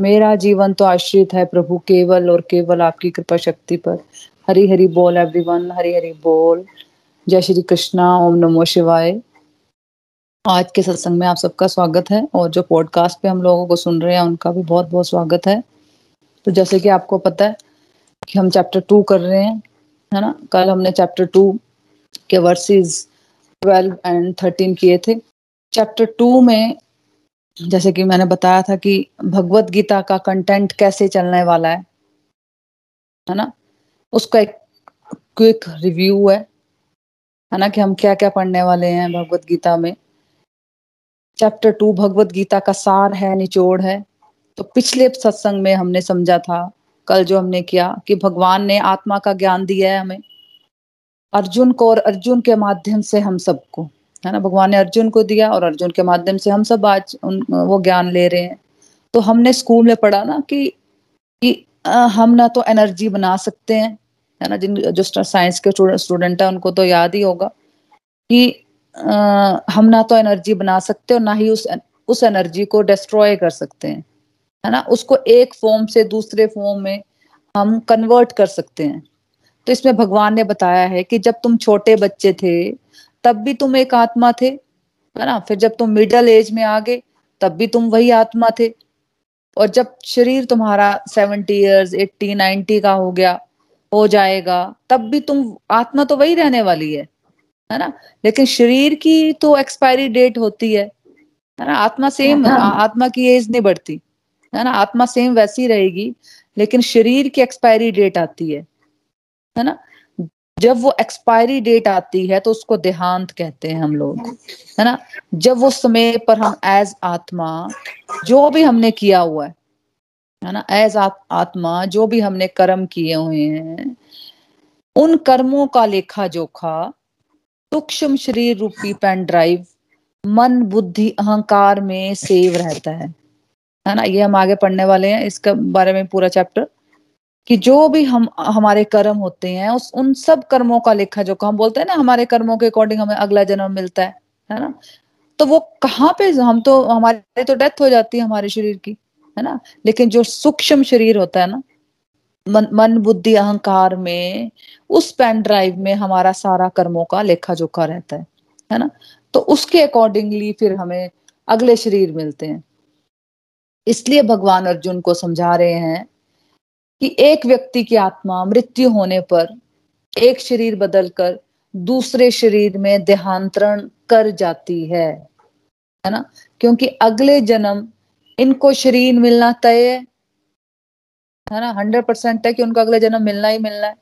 मेरा जीवन तो आश्रित है प्रभु, केवल और केवल आपकी कृपा शक्ति पर। हरी हरी बोल एवरीवन हरी हरी बोल। जय श्री कृष्णा, ओम नमो शिवाय। आज के सत्संग में आप सबका स्वागत है और जो पॉडकास्ट पे हम लोगों को सुन रहे हैं, उनका भी बहुत बहुत स्वागत है। तो जैसे कि आपको पता है कि हम चैप्टर टू कर रहे हैं, है ना? कल हमने चैप्टर टू के वर्सेस ट्वेल्व एंड थर्टीन किए थे। चैप्टर टू में जैसे कि मैंने बताया था कि भगवत गीता का कंटेंट कैसे चलने वाला है है ना? उसका एक क्विक रिव्यू है है ना, कि हम क्या क्या पढ़ने वाले हैं भगवत गीता में। चैप्टर टू भगवत गीता का सार है, निचोड़ है। तो पिछले सत्संग में हमने समझा था, कल जो हमने किया, कि भगवान ने आत्मा का ज्ञान दिया है हमें। अर्जुन को और अर्जुन के माध्यम से हम सबको। है ना? भगवान ने अर्जुन को दिया और अर्जुन के माध्यम से हम सब आज उन वो ज्ञान ले रहे हैं। तो हमने स्कूल में पढ़ा ना कि कि हम ना तो एनर्जी बना सकते हैं है ना? जिन जो साइंस के स्टूडेंट है उनको तो याद ही होगा कि आ, हम ना तो एनर्जी बना सकते और ना ही उस उस एनर्जी को डिस्ट्रॉय कर सकते हैं है ना? उसको एक फॉर्म से दूसरे फॉर्म में हम कन्वर्ट कर सकते हैं। तो इसमें भगवान ने बताया है कि जब तुम छोटे बच्चे थे तब भी तुम एक आत्मा थे है ना? फिर जब तुम मिडल एज में आ गए तब भी तुम वही आत्मा थे। और जब शरीर तुम्हारा सेवेंटी ईयर्स एट्टी नाइनटी का हो गया हो जाएगा तब भी तुम आत्मा तो वही रहने वाली है है ना? लेकिन शरीर की तो एक्सपायरी डेट होती है है ना? आत्मा सेम आत्मा की एज नहीं बढ़ती है ना? आत्मा सेम वैसी रहेगी लेकिन शरीर की एक्सपायरी डेट आती है है ना? जब वो एक्सपायरी डेट आती है तो उसको देहांत कहते हैं हम लोग, है ना? जब वो समय पर हम एज आत्मा, जो भी हमने किया हुआ है है ना? एज आत्मा, जो भी हमने कर्म किए हुए हैं, उन कर्मों का लेखा जोखा सूक्ष्म शरीर रूपी पेन ड्राइव मन, बुद्धि, अहंकार में सेव रहता है। है ना? ये हम आगे पढ़ने वाले हैं, इसके बारे में पूरा चैप्टर कि जो भी हम, हमारे कर्म होते हैं, उस, उन सब कर्मों का लेखा जो हम बोलते हैं ना, हमारे कर्मों के अकॉर्डिंग हमें अगला जन्म मिलता है है ना? तो वो कहाँ पे, हम तो हमारे तो डेथ हो जाती है हमारे शरीर की, है ना? लेकिन जो सूक्ष्म शरीर होता है ना, मन मन, बुद्धि, अहंकार में, उस पेन ड्राइव में हमारा सारा कर्मों का लेखा जोखा रहता है है ना? तो उसके अकॉर्डिंगली फिर हमें अगले शरीर मिलते हैं। इसलिए भगवान अर्जुन को समझा रहे हैं कि एक व्यक्ति की आत्मा मृत्यु होने पर एक शरीर बदलकर दूसरे शरीर में देहांतरण कर जाती है है ना? क्योंकि अगले जन्म इनको शरीर मिलना तय है है ना? हंड्रेड परसेंट है कि उनको अगले जन्म मिलना ही मिलना है।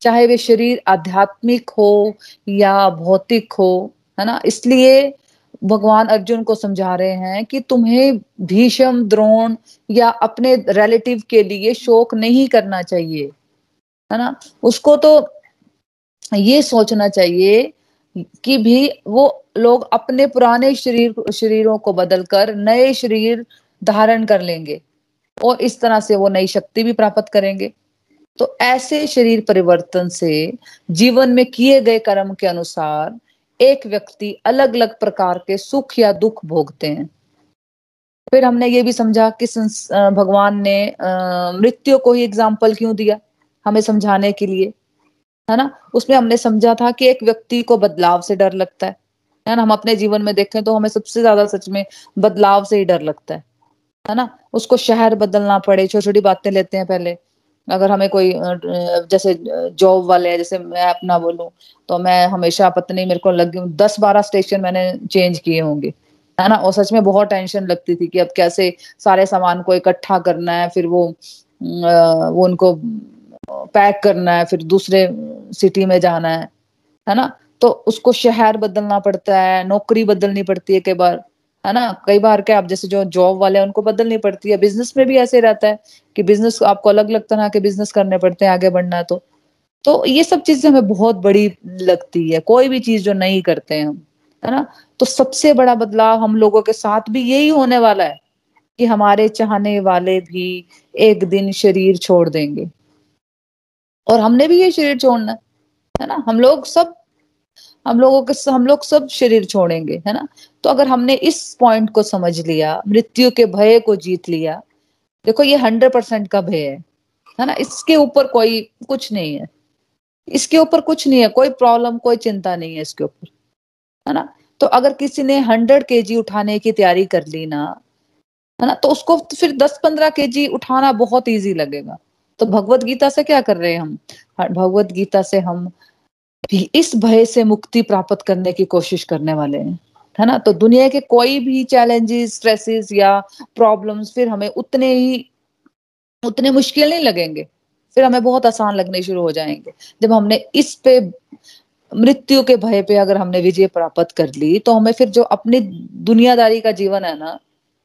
चाहे वे शरीर आध्यात्मिक हो या भौतिक हो, है ना? इसलिए भगवान अर्जुन को समझा रहे हैं कि तुम्हें भीषम, द्रोण या अपने रिलेटिव के लिए शोक नहीं करना चाहिए, है ना? उसको तो ये सोचना चाहिए कि भी वो लोग अपने पुराने शरीर, शरीरों को बदलकर नए शरीर धारण कर लेंगे और इस तरह से वो नई शक्ति भी प्राप्त करेंगे। तो ऐसे शरीर परिवर्तन से जीवन में किए गए कर्म के अनुसार एक व्यक्ति अलग अलग प्रकार के सुख या दुख भोगते हैं। फिर हमने ये भी समझा कि भगवान ने मृत्यु को ही एग्ज़ाम्पल क्यों दिया हमें समझाने के लिए, है ना? उसमें हमने समझा था कि एक व्यक्ति को बदलाव से डर लगता है है ना? हम अपने जीवन में देखें तो हमें सबसे ज़्यादा सच में बदलाव से ही डर लगता है है ना? उसको शहर बदलना पड़े छोटी छोटी बातें लेते हैं पहले अगर हमें कोई जैसे जॉब वाले है, जैसे मैं अपना बोलूँ तो मैं हमेशा पत्नी मेरे को लग, दस बारह स्टेशन मैंने चेंज किए होंगे, है ना? और सच में बहुत टेंशन लगती थी कि अब कैसे सारे सामान को इकट्ठा करना है, फिर वो वो उनको पैक करना है, फिर दूसरे सिटी में जाना है है ना? तो उसको शहर बदलना पड़ता है, नौकरी बदलनी पड़ती है कई बार। है ना? कई बार क्या आप जैसे जो जॉब वाले हैं, उनको बदलनी पड़ती है। बिज़नेस में भी ऐसे रहता है कि बिज़नेस आपको अलग अलग तरह के बिज़नेस करने पड़ते हैं, आगे बढ़ना तो। तो ये सब चीज़ें हमें बहुत बड़ी लगती है। कोई भी चीज़ जो नहीं करते हैं हम, है ना? तो सबसे बड़ा बदलाव हम लोगों के साथ भी यही होने वाला है कि हमारे चाहने वाले भी एक दिन शरीर छोड़ देंगे। और हमने भी ये शरीर छोड़ना है ना? हम लोग सब हम लोगों के हम लोग सब शरीर छोड़ेंगे, है ना? तो अगर हमने इस पॉइंट को समझ लिया, मृत्यु के भय को जीत लिया, देखो ये हंड्रेड परसेंट का भय है है ना? इसके ऊपर कोई कुछ नहीं है। इसके ऊपर कुछ नहीं है, कोई प्रॉब्लम कोई चिंता नहीं है इसके ऊपर, है ना? तो अगर किसी ने हंड्रेड के उठाने की तैयारी कर ली ना, है ना? तो उसको फिर दस पंद्रह के उठाना बहुत ईजी लगेगा। तो भगवत गीता से क्या कर रहे हैं हम? भगवत गीता से हम इस भय से मुक्ति प्राप्त करने की कोशिश करने वाले हैं, है ना? तो दुनिया के कोई भी चैलेंजेस स्ट्रेसेस या प्रॉब्लम्स फिर हमें उतने ही, उतने मुश्किल नहीं लगेंगे। फिर हमें बहुत आसान लगने शुरू हो जाएँगे। जब हमने इस पे मृत्यु के भय पे अगर हमने विजय प्राप्त कर ली तो हमें फिर जो अपनी दुनियादारी का जीवन है ना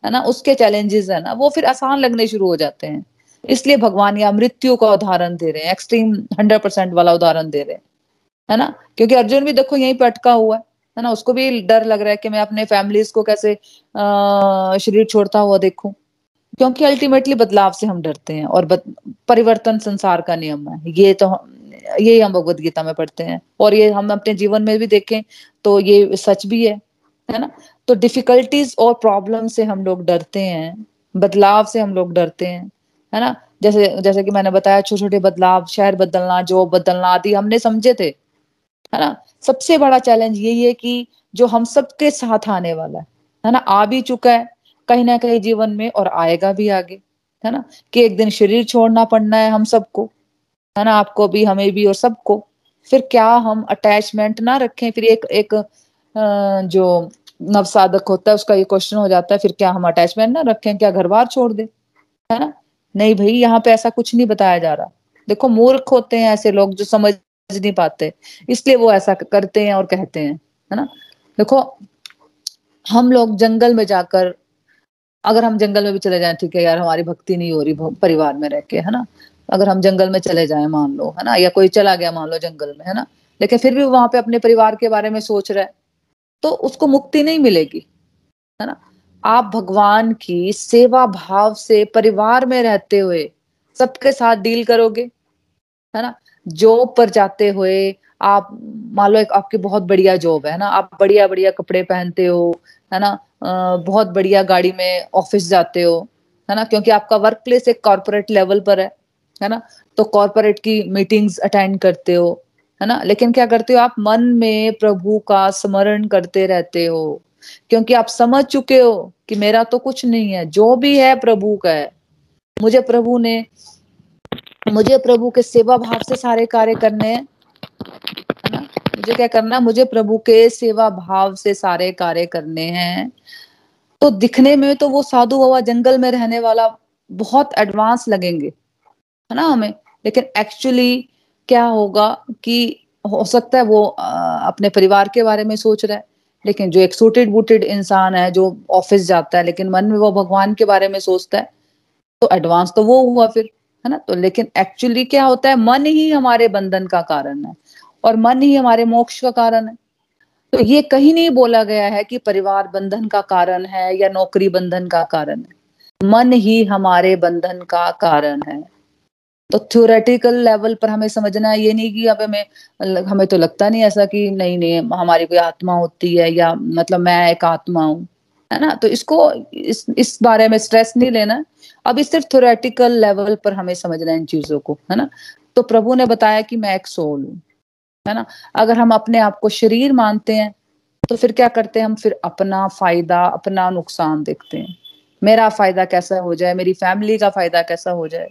है ना? उसके चैलेंजेस है ना, वो फिर आसान लगने शुरू हो जाते हैं। इसलिए भगवान या मृत्यु का उदाहरण दे रहे हैं एक्सट्रीम हंड्रेड परसेंट वाला उदाहरण दे रहे हैं। है ना? क्योंकि अर्जुन भी देखो यहीं पे अटका हुआ है है ना? उसको भी डर लग रहा है कि मैं अपने फैमिलीज़ को कैसे शरीर छोड़ता हुआ देखूँ। क्योंकि अल्टीमेटली बदलाव से हम डरते हैं और बद, परिवर्तन संसार का नियम है। ये तो ये हम भगवत गीता में पढ़ते हैं। और ये हम अपने जीवन में भी देखें तो ये सच भी है है ना? तो डिफिकल्टीज और प्रॉब्लम से हम लोग डरते हैं बदलाव से हम लोग डरते हैं है ना? जैसे जैसे कि मैंने बताया छोटे छोटे बदलाव शहर बदलना जॉब बदलना आदि हमने समझे थे। है ना? सबसे बड़ा चैलेंज यही है कि जो हम सबके साथ आने वाला है है ना? आ भी चुका है, कहीं ना कहीं जीवन में और आएगा भी आगे, है ना? कि एक दिन शरीर छोड़ना पड़ना है हम सबको, है ना? आपको भी, हमें भी और सबको। फिर क्या हम अटैचमेंट ना रखें? फिर एक एक जो नवसाधक होता है, उसका ये क्वेश्चन हो जाता है, फिर क्या हम अटैचमेंट ना रखें? क्या घर बार छोड़ दे? है ना? नहीं भाई, यहाँ पे ऐसा कुछ नहीं बताया जा रहा। देखो, मूर्ख होते हैं ऐसे लोग जो समझ नहीं पाते। इसलिए वो ऐसा करते हैं और कहते हैं, है ना? देखो, हम लोग जंगल में जाकर, अगर हम जंगल में भी चले जाए, ठीक है, यार, हमारी भक्ति नहीं हो रही परिवार में रह के, है ना? अगर हम जंगल में चले जाए, मान लो, है ना? या कोई चला गया, मान लो, जंगल में, है ना? लेकिन फिर भी वहाँ पे अपने परिवार के बारे में सोच रहा है तो उसको मुक्ति नहीं मिलेगी, है ना? आप भगवान की सेवा भाव से परिवार में रहते हुए सबके साथ डील करोगे, है ना? जॉब पर जाते हुए आप, मान लो एक आपकी बहुत बढ़िया जॉब है ना? आप बढ़िया बढ़िया कपड़े पहनते हो, है ना? बहुत बढ़िया गाड़ी में ऑफ़िस जाते हो, है ना? क्योंकि आपका वर्क प्लेस एक कॉर्पोरेट लेवल पर है है ना? तो कॉर्पोरेट की मीटिंग्स अटेंड करते हो, है ना? लेकिन क्या करते हो आप? मन में प्रभु का स्मरण करते रहते हो, क्योंकि आप समझ चुके हो कि मेरा तो कुछ नहीं है, जो भी है प्रभु का है। मुझे प्रभु ने मुझे प्रभु के सेवा भाव से सारे कार्य करने हैं मुझे क्या करना मुझे प्रभु के सेवा भाव से सारे कार्य करने हैं। तो दिखने में तो वो साधु बाबा जंगल में रहने वाला बहुत एडवांस लगेंगे है ना हमें? लेकिन एक्चुअली क्या होगा कि हो सकता है वो आ, अपने परिवार के बारे में सोच रहा है लेकिन जो एक सूटेड बूटेड इंसान है जो ऑफ़िस जाता है लेकिन मन में वो भगवान के बारे में सोचता है तो एडवांस तो वो हुआ फिर। है ना? तो लेकिन एक्चुअली क्या होता है? मन ही हमारे बंधन का कारण है और मन ही हमारे मोक्ष का कारण है। तो ये कहीं नहीं बोला गया है कि परिवार बंधन का कारण है या नौकरी बंधन का कारण है। मन ही हमारे बंधन का कारण है। तो थ्योरेटिकल लेवल पर हमें समझना है, ये नहीं कि अब हमें हमें तो लगता नहीं ऐसा कि नहीं नहीं, हमारी कोई आत्मा होती है या मतलब मैं एक आत्मा हूँ, है ना? तो इसको इस इस बारे में स्ट्रेस नहीं लेना। अभी सिर्फ़ थोरेटिकल लेवल पर हमें समझना है इन चीज़ों को, है ना? तो प्रभु ने बताया कि मैं एक सोल हूँ, है ना? अगर हम अपने आप को शरीर मानते हैं तो फिर क्या करते हैं हम? फिर अपना फ़ायदा, अपना नुकसान देखते हैं। मेरा फ़ायदा कैसा हो जाए? मेरी फैमिली का फ़ायदा कैसा हो जाए?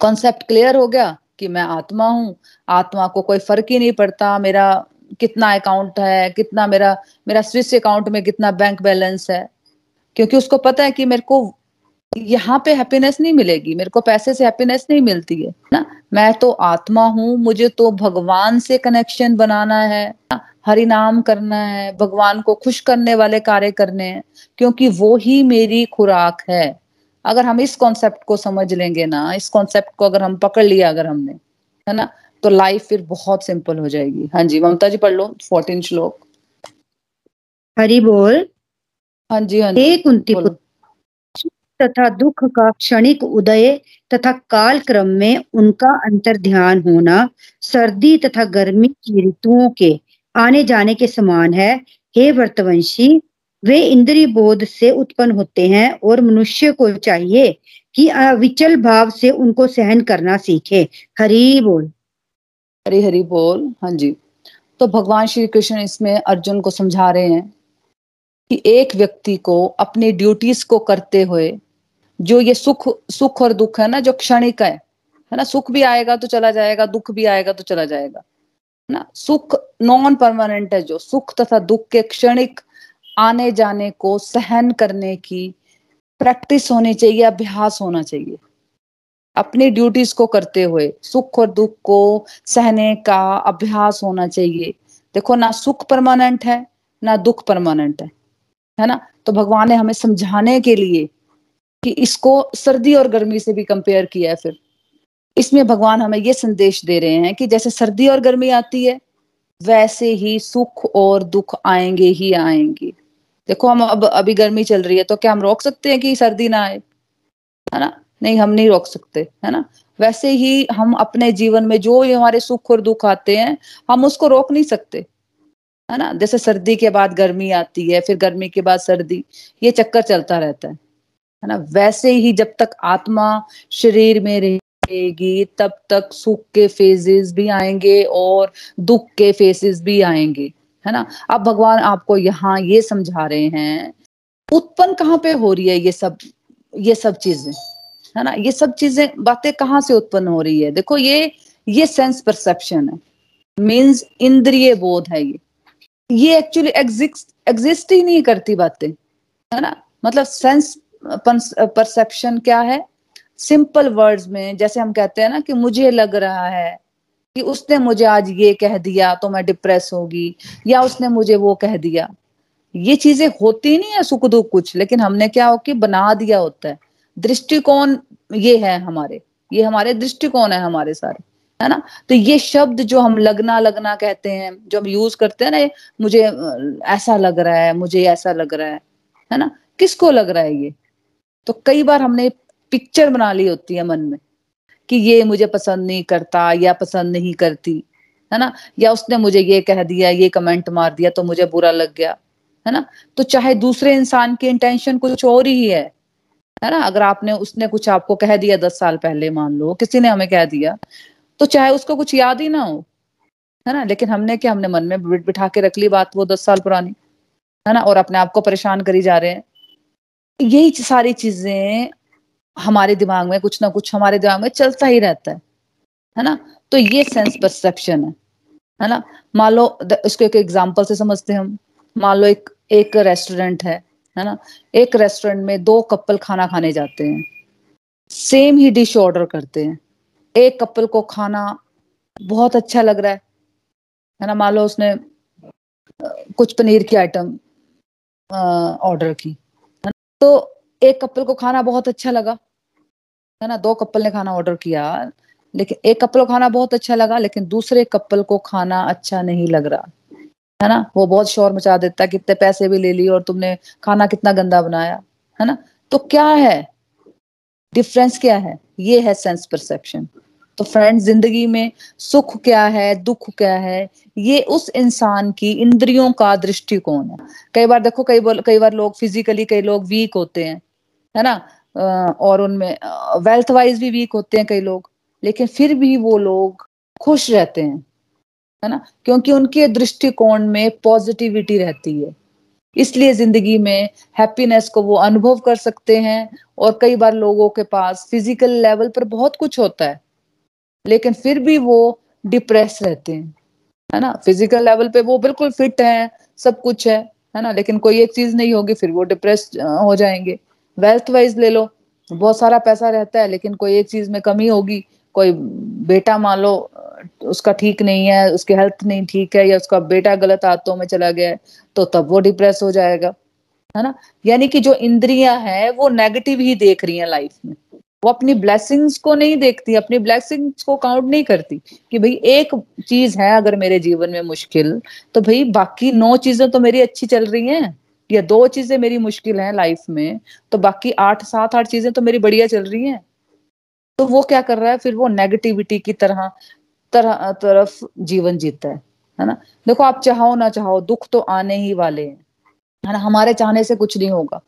कॉन्सेप्ट क्लियर हो गया कि मैं आत्मा हूँ। आत्मा को कोई फ़र्क ही नहीं पड़ता, मेरा कितना अकाउंट है, कितना मेरा मेरा स्विस अकाउंट में कितना बैंक बैलेंस है। क्योंकि उसको पता है कि मेरे को यहाँ पे हैप्पीनेस नहीं मिलेगी मेरे को पैसे से हैप्पीनेस नहीं मिलती है ना? मैं तो आत्मा हूँ मुझे तो भगवान से कनेक्शन बनाना है ना? हरि नाम करना है भगवान को खुश करने वाले कार्य करने हैं क्योंकि वो ही मेरी खुराक है। अगर हम इस कॉन्सेप्ट को समझ लेंगे ना इस कॉन्सेप्ट को अगर हम पकड़ लिया अगर हमने है ना? तो लाइफ फिर बहुत सिंपल हो जाएगी। हाँ जी ममता जी पढ़ लो फोर्टीन श्लोक। हरि बोल। हाँ जी हाँ जी कुंती तथा दुख का क्षणिक उदय तथा काल क्रम में उनका अंतर ध्यान होना सर्दी तथा गर्मी की ऋतुओं के आने जाने के समान है। हे वर्तवंशी, वे इंद्रिय बोध से उत्पन्न होते हैं और मनुष्य को चाहिए कि विचल भाव से उनको सहन करना सीखे। हरी बोल। हरी हरी बोल। हाँ जी। तो भगवान श्री कृष्ण इसमें अर्जुन को समझा रहे हैं कि एक व्यक्ति को अपनी ड्यूटीज़ को करते हुए जो ये सुख सुख और दुख है ना, जो क्षणिक है है ना, सुख भी आएगा तो चला जाएगा, दुख भी आएगा तो चला जाएगा, है ना? सुख नॉन परमानेंट है जो, सुख तथा दुख के क्षणिक आने जाने को सहन करने की प्रैक्टिस होनी चाहिए, अभ्यास होना चाहिए। अपनी ड्यूटीज़ को करते हुए सुख और दुख को सहने का अभ्यास होना चाहिए। देखो, ना सुख परमानेंट है, ना दुख परमानेंट है है ना? तो भगवान ने हमें समझाने के लिए कि इसको सर्दी और गर्मी से भी कंपेयर किया है फिर। इसमें भगवान हमें ये संदेश दे रहे हैं कि जैसे सर्दी और गर्मी आती है, वैसे ही सुख और दुख आएँगे ही आएँगे। देखो हम अब, अभी गर्मी चल रही है तो क्या हम रोक सकते हैं कि सर्दी ना आए? है ना? नहीं, हम नहीं रोक सकते, है ना? वैसे ही हम अपने जीवन में जो हमारे सुख और दुख आते हैं, हम उसको रोक नहीं सकते। है ना? जैसे सर्दी के बाद गर्मी आती है, फिर गर्मी के बाद सर्दी, ये चक्कर चलता रहता है। है ना? वैसे ही जब तक आत्मा शरीर में रहेगी, तब तक सुख के फेजेस भी आएँगे और दुख के फेसेस भी आएँगे, है ना? अब भगवान आपको यहाँ ये समझा रहे हैं, उत्पन्न कहाँ पे हो रही है ये सब ये सब चीज़ें? है ना? ये सब चीज़ें, बातें कहाँ से उत्पन्न हो रही है? देखो ये ये सेंस परसेप्शन है। मीन्स इंद्रिय बोध है ये। ये एक्चुअली एग्जिस्ट एग्जिस्ट ही नहीं करती बातें, है ना? मतलब सेंस परसेप्शन क्या है? सिंपल वर्ड्स में, जैसे हम कहते हैं ना कि मुझे लग रहा है कि उसने मुझे आज ये कह दिया तो मैं डिप्रेस होगी, या उसने मुझे वो कह दिया। ये चीज़ें होती नहीं है सुख दुख कुछ, लेकिन हमने क्या हो कि बना दिया होता है। दृष्टिकोण ये है हमारे, ये हमारे दृष्टिकोण है हमारे सारे, है ना? तो ये शब्द जो हम लगना लगना कहते हैं, जो हम यूज़ करते हैं ना मुझे ऐसा लग रहा है, मुझे ऐसा लग रहा है है ना? किसको लग रहा है ये? तो कई बार हमने पिक्चर बना ली होती है मन में कि ये मुझे पसंद नहीं करता या पसंद नहीं करती, है ना? या उसने मुझे ये कह दिया, ये कमेंट मार दिया तो मुझे बुरा लग गया, है ना? तो चाहे दूसरे इंसान की इंटेंशन कुछ और ही है है ना? अगर आपने, उसने कुछ आपको कह दिया दस साल पहले मान लो, किसी ने हमें कह दिया तो चाहे उसको कुछ याद ही ना हो, है ना? लेकिन हमने क्या, हमने मन में बिठा के रख ली बात वो दस साल पुरानी, है ना? और अपने आप को परेशान करी जा रहे हैं। यही सारी चीज़ें हमारे दिमाग में, कुछ ना कुछ हमारे दिमाग में चलता ही रहता है। है ना? तो ये सेंस परसेप्शन है। है ना? मान लो इसको एक एग्ज़ाम्पल से समझते हैं हम। मान लो एक एक रेस्टोरेंट है है ना? एक रेस्टोरेंट में दो कपल खाना खाने जाते हैं। सेम ही डिश ऑर्डर करते हैं। एक कपल को खाना बहुत अच्छा लग रहा है। है ना? मान लो उसने कुछ पनीर की आइटम ऑर्डर की। तो एक कपल को खाना बहुत अच्छा लगा। है ना? दो कपल ने खाना ऑर्डर किया, लेकिन एक कपल को खाना बहुत अच्छा लगा, लेकिन दूसरे कपल को खाना अच्छा नहीं लग रहा। है ना? वो बहुत शोर मचा देता है कितने पैसे भी ले लिए और तुमने खाना कितना गंदा बनाया। है ना? तो क्या है? डिफरेंस क्या है? ये है सेंस परसेप्शन तो फ्रेंड ज़िंदगी में सुख क्या है, दुख क्या है, ये उस इंसान की इंद्रियों का दृष्टिकोण है। कई बार देखो, कई बार कई बार लोग फिजिकली कई लोग वीक होते हैं, है ना? और उनमें वेल्थ वाइज भी वीक होते हैं कई लोग, लेकिन फिर भी वो लोग खुश रहते हैं, है ना? क्योंकि उनके दृष्टिकोण में पॉजिटिविटी रहती है। इसलिए ज़िंदगी में हैप्पीनेस को वो अनुभव कर सकते हैं, और कई बार लोगों के पास फ़िज़िकल लेवल पर बहुत कुछ होता है। लेकिन फिर भी वो डिप्रेस रहते हैं, है ना? फ़िज़िकल लेवल पे वो बिल्कुल फिट है, सब कुछ है है ना? लेकिन कोई एक चीज़ नहीं होगी, फिर वो डिप्रेस हो जाएँगे। वेल्थ वाइज ले लो, बहुत सारा पैसा रहता है, लेकिन कोई एक चीज़ में कमी होगी। कोई बेटा मान लो उसका ठीक नहीं है, उसकी हेल्थ नहीं ठीक है, या उसका बेटा गलत हाथों में चला गया है तो तब वो डिप्रेस हो जाएगा, है ना? यानी कि जो इंद्रियाँ हैं, वो नेगेटिव ही देख रही हैं लाइफ में। वो अपनी ब्लेसिंग्स को नहीं देखती, अपनी ब्लेसिंग्स को काउंट नहीं करती कि भाई एक चीज़ है अगर मेरे जीवन में मुश्किल तो भाई बाकी नौ चीज़ें तो मेरी अच्छी चल रही हैं, या दो चीज़ें मेरी मुश्किल हैं लाइफ में तो बाकी आठ, सात, आठ चीज़ें तो मेरी बढ़िया चल रही हैं। तो वो क्या कर रहा है, फिर वो नेगेटिविटी की तरह तरह, तरफ़ जीवन जीता है है ना? देखो आप चाहो ना चाहो, दुख तो आने ही वाले हैं, है ना? हमारे चाहने से कुछ नहीं होगा।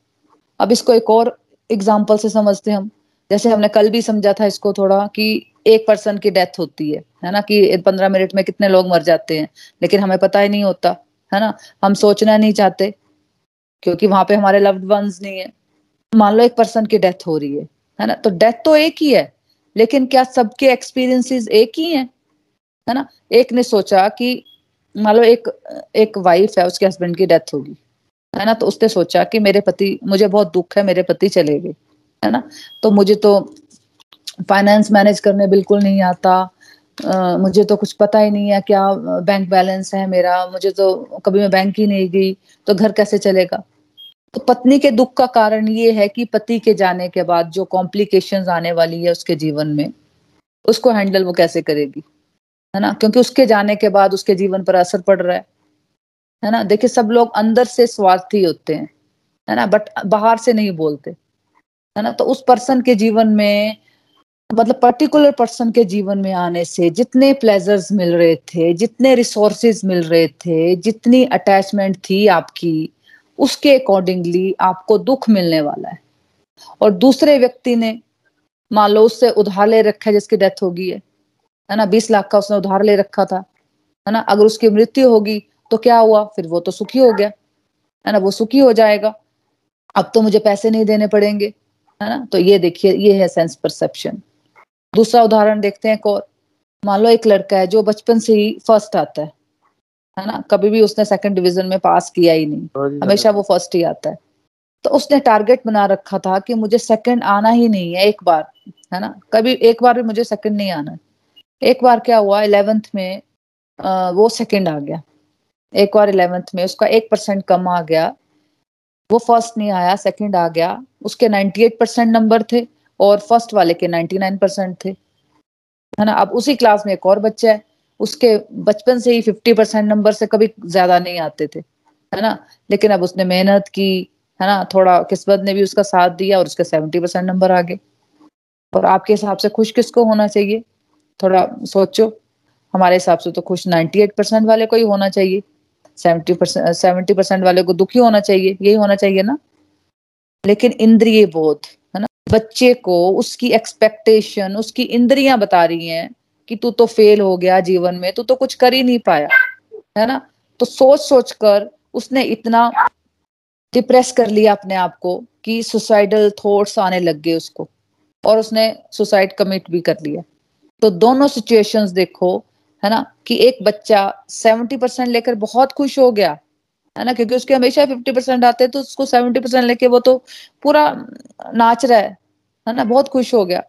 अब इसको एक और एग्ज़ाम्पल से समझते हम। जैसे हमने कल भी समझा था इसको थोड़ा कि एक पर्सन की डेथ होती है है ना? कि पंद्रह मिनट में कितने लोग मर जाते हैं, लेकिन हमें पता ही नहीं होता, है ना? हम सोचना नहीं चाहते, क्योंकि वहाँ पे हमारे लव्ड वंस नहीं है। मान लो एक पर्सन की डेथ हो रही है है ना? तो डेथ तो एक ही है, लेकिन क्या सबके एक्सपीरियंसेस एक ही हैं? है ना? एक ने सोचा कि मान लो एक एक वाइफ है, उसके हस्बैंड की डेथ होगी, है ना? तो उसने सोचा कि मेरे पति, मुझे बहुत दुख है, मेरे पति चले गए। है ना? तो मुझे तो फाइनेंस मैनेज करने बिल्कुल नहीं आता। Uh, मुझे तो कुछ पता ही नहीं है क्या बैंक बैलेंस है मेरा। मुझे तो कभी मैं बैंक ही नहीं गई तो घर कैसे चलेगा? तो पत्नी के दुख का कारण ये है कि पति के जाने के बाद जो कॉम्प्लिकेशन आने वाली है उसके जीवन में उसको हैंडल वो कैसे करेगी? है ना? क्योंकि उसके जाने के बाद उसके जीवन पर असर पड़ रहा है। है ना? देखिए सब लोग अंदर से स्वार्थी होते हैं। है ना? बट बाहर से नहीं बोलते। है ना? तो उस पर्सन के जीवन में मतलब पर्टिकुलर पर्सन के जीवन में आने से जितने प्लेजर्स मिल रहे थे, जितने रिसोर्सेज मिल रहे थे, जितनी अटैचमेंट थी आपकी, उसके अकॉर्डिंगली आपको दुख मिलने वाला है। और दूसरे व्यक्ति ने, मान लो उससे उधार ले रखा है, जिसकी डेथ होगी है है ना? बीस लाख का उसने उधार ले रखा था, है ना? अगर उसकी मृत्यु होगी तो क्या हुआ? फिर वो तो सुखी हो गया, है ना? वो सुखी हो जाएगा। अब तो मुझे पैसे नहीं देने पड़ेंगे। है ना? तो ये देखिए ये है सेंस परसेप्शन दूसरा उदाहरण देखते हैं और। मान लो एक लड़का है जो बचपन से ही फ़र्स्ट आता है है ना? कभी भी उसने सेकंड डिवीज़न में पास किया ही नहीं। हमेशा वो फ़र्स्ट ही आता है। तो उसने टारगेट बना रखा था कि मुझे सेकंड आना ही नहीं है एक बार है ना? कभी एक बार भी मुझे सेकंड नहीं आना एक बार क्या हुआ इलेवेंथ में आ, वो सेकंड आ गया। एक बार इलेवेंथ में उसका एक परसेंट कम आ गया। वो फ़र्स्ट नहीं आया सेकंड आ गया। उसके 98 परसेंट नंबर थे और फ़र्स्ट वाले के 99 परसेंट थे। है ना? अब उसी क्लास में एक और बच्चा है। उसके बचपन से ही 50 परसेंट नंबर से कभी ज़्यादा नहीं आते थे। है ना? लेकिन अब उसने मेहनत की, है ना? थोड़ा किस्मत ने भी उसका साथ दिया और उसके 70 परसेंट नंबर आ गए। और आपके हिसाब से खुश किसको होना चाहिए? थोड़ा सोचो। हमारे हिसाब से तो खुश 98 परसेंट वाले को ही होना चाहिए। सेवेंटी परसेंट सेवेंटी परसेंट वाले को दुखी होना चाहिए, यही होना चाहिए ना। लेकिन इंद्रिय बोध, है ना? बच्चे को उसकी एक्सपेक्टेशन उसकी इंद्रियाँ बता रही हैं कि तू तो फेल हो गया जीवन में, तू तो कुछ कर ही नहीं पाया, है ना? तो सोच सोच कर उसने इतना डिप्रेस कर लिया अपने आप को कि सुसाइडल थॉट्स आने लग गए उसको, और उसने सुसाइड कमिट भी कर लिया। तो दोनों सिचुएशंस देखो है ना, कि एक बच्चा सेवेंटी परसेंट लेकर बहुत खुश हो गया, है ना, क्योंकि उसके हमेशा फिफ्टी परसेंट आते हैं तो उसको सेवेंटी परसेंट लेके वो तो पूरा नाच रहा है है ना, बहुत खुश हो गया।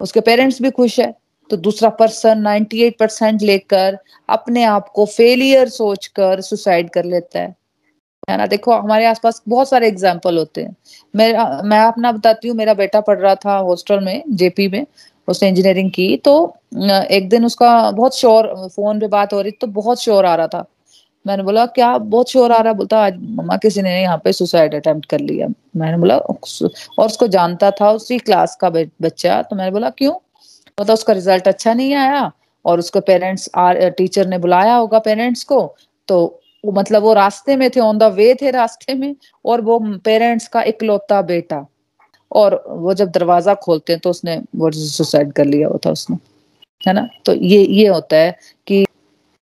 उसके पेरेंट्स भी खुश है तो दूसरा पर्सन 98 परसेंट लेकर अपने आप को फेलियर सोचकर सुसाइड कर लेता है। है ना, देखो, हमारे आसपास बहुत सारे एग्ज़ाम्पल होते हैं। मेरा, मैं अपना बताती हूँ, मेरा बेटा पढ़ रहा था हॉस्टल में जेपी में उसने इंजीनियरिंग की तो एक दिन उसका बहुत शोर फ़ोन पे बात हो रही तो बहुत शोर आ रहा था। मैंने बोला, क्या बहुत शोर आ रहा बोलता, आज मम्मा किसी ने यहाँ पे सुसाइड अटेम्प्ट कर लिया। मैंने बोला और उसको जानता था उसी क्लास का बच्चा। तो मैंने बोला, क्यों? मतलब उसका रिज़ल्ट अच्छा नहीं आया और उसको पेरेंट्स टीचर ने बुलाया होगा पेरेंट्स को। तो मतलब वो रास्ते में थे ऑन द वे थे रास्ते में, और वो पेरेंट्स का इकलौता बेटा। और वो जब दरवाज़ा खोलते हैं तो उसने वो सुसाइड कर लिया होता उसने, है ना? तो ये ये होता है कि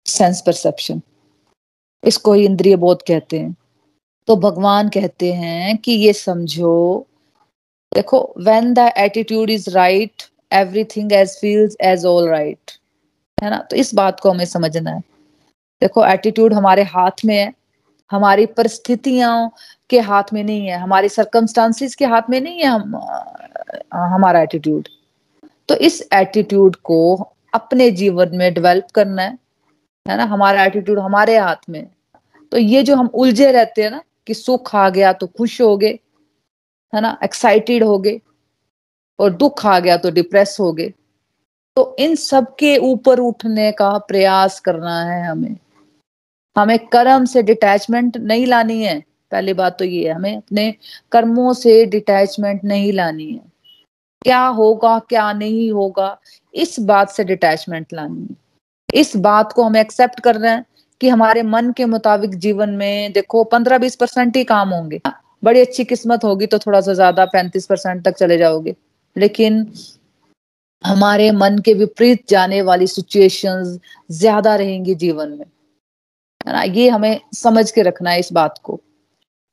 सेंस परसेप्शन इसको ही इंद्रिय बोध कहते हैं। तो भगवान कहते हैं कि ये समझो, देखो when the attitude is right everything as feels as all right है ना? तो इस बात को हमें समझना है। देखो एटीट्यूड हमारे हाथ में है, हमारी परिस्थितियों के हाथ में नहीं है, हमारे सरकमस्टांसिस के हाथ में नहीं है हम हमारा एटीट्यूड तो इस एटीट्यूड को अपने जीवन में डेवलप करना है है ना? हमारा एटीट्यूड हमारे हाथ में तो ये जो हम उलझे रहते हैं ना, कि सुख आ गया तो खुश हो गए, है ना? एक्साइटेड हो गए और दुख आ गया तो डिप्रेस हो गए। तो इन सब के ऊपर उठने का प्रयास करना है हमें। हमें कर्म से डिटैचमेंट नहीं लानी है। पहली बात तो ये है, हमें अपने कर्मों से डिटैचमेंट नहीं लानी है। क्या होगा, क्या नहीं होगा, इस बात से डिटैचमेंट लानी है। इस बात को हमें एक्सेप्ट कर रहे हैं कि हमारे मन के मुताबिक जीवन में देखो, पंद्रह बीस परसेंट ही काम होंगे। बड़ी अच्छी किस्मत होगी तो थोड़ा सा ज़्यादा पैंतीस परसेंट तक चले जाओगे। लेकिन हमारे मन के विपरीत जाने वाली सिचुएशंस ज़्यादा रहेंगी जीवन में। है ना? ये हमें समझ के रखना है इस बात को।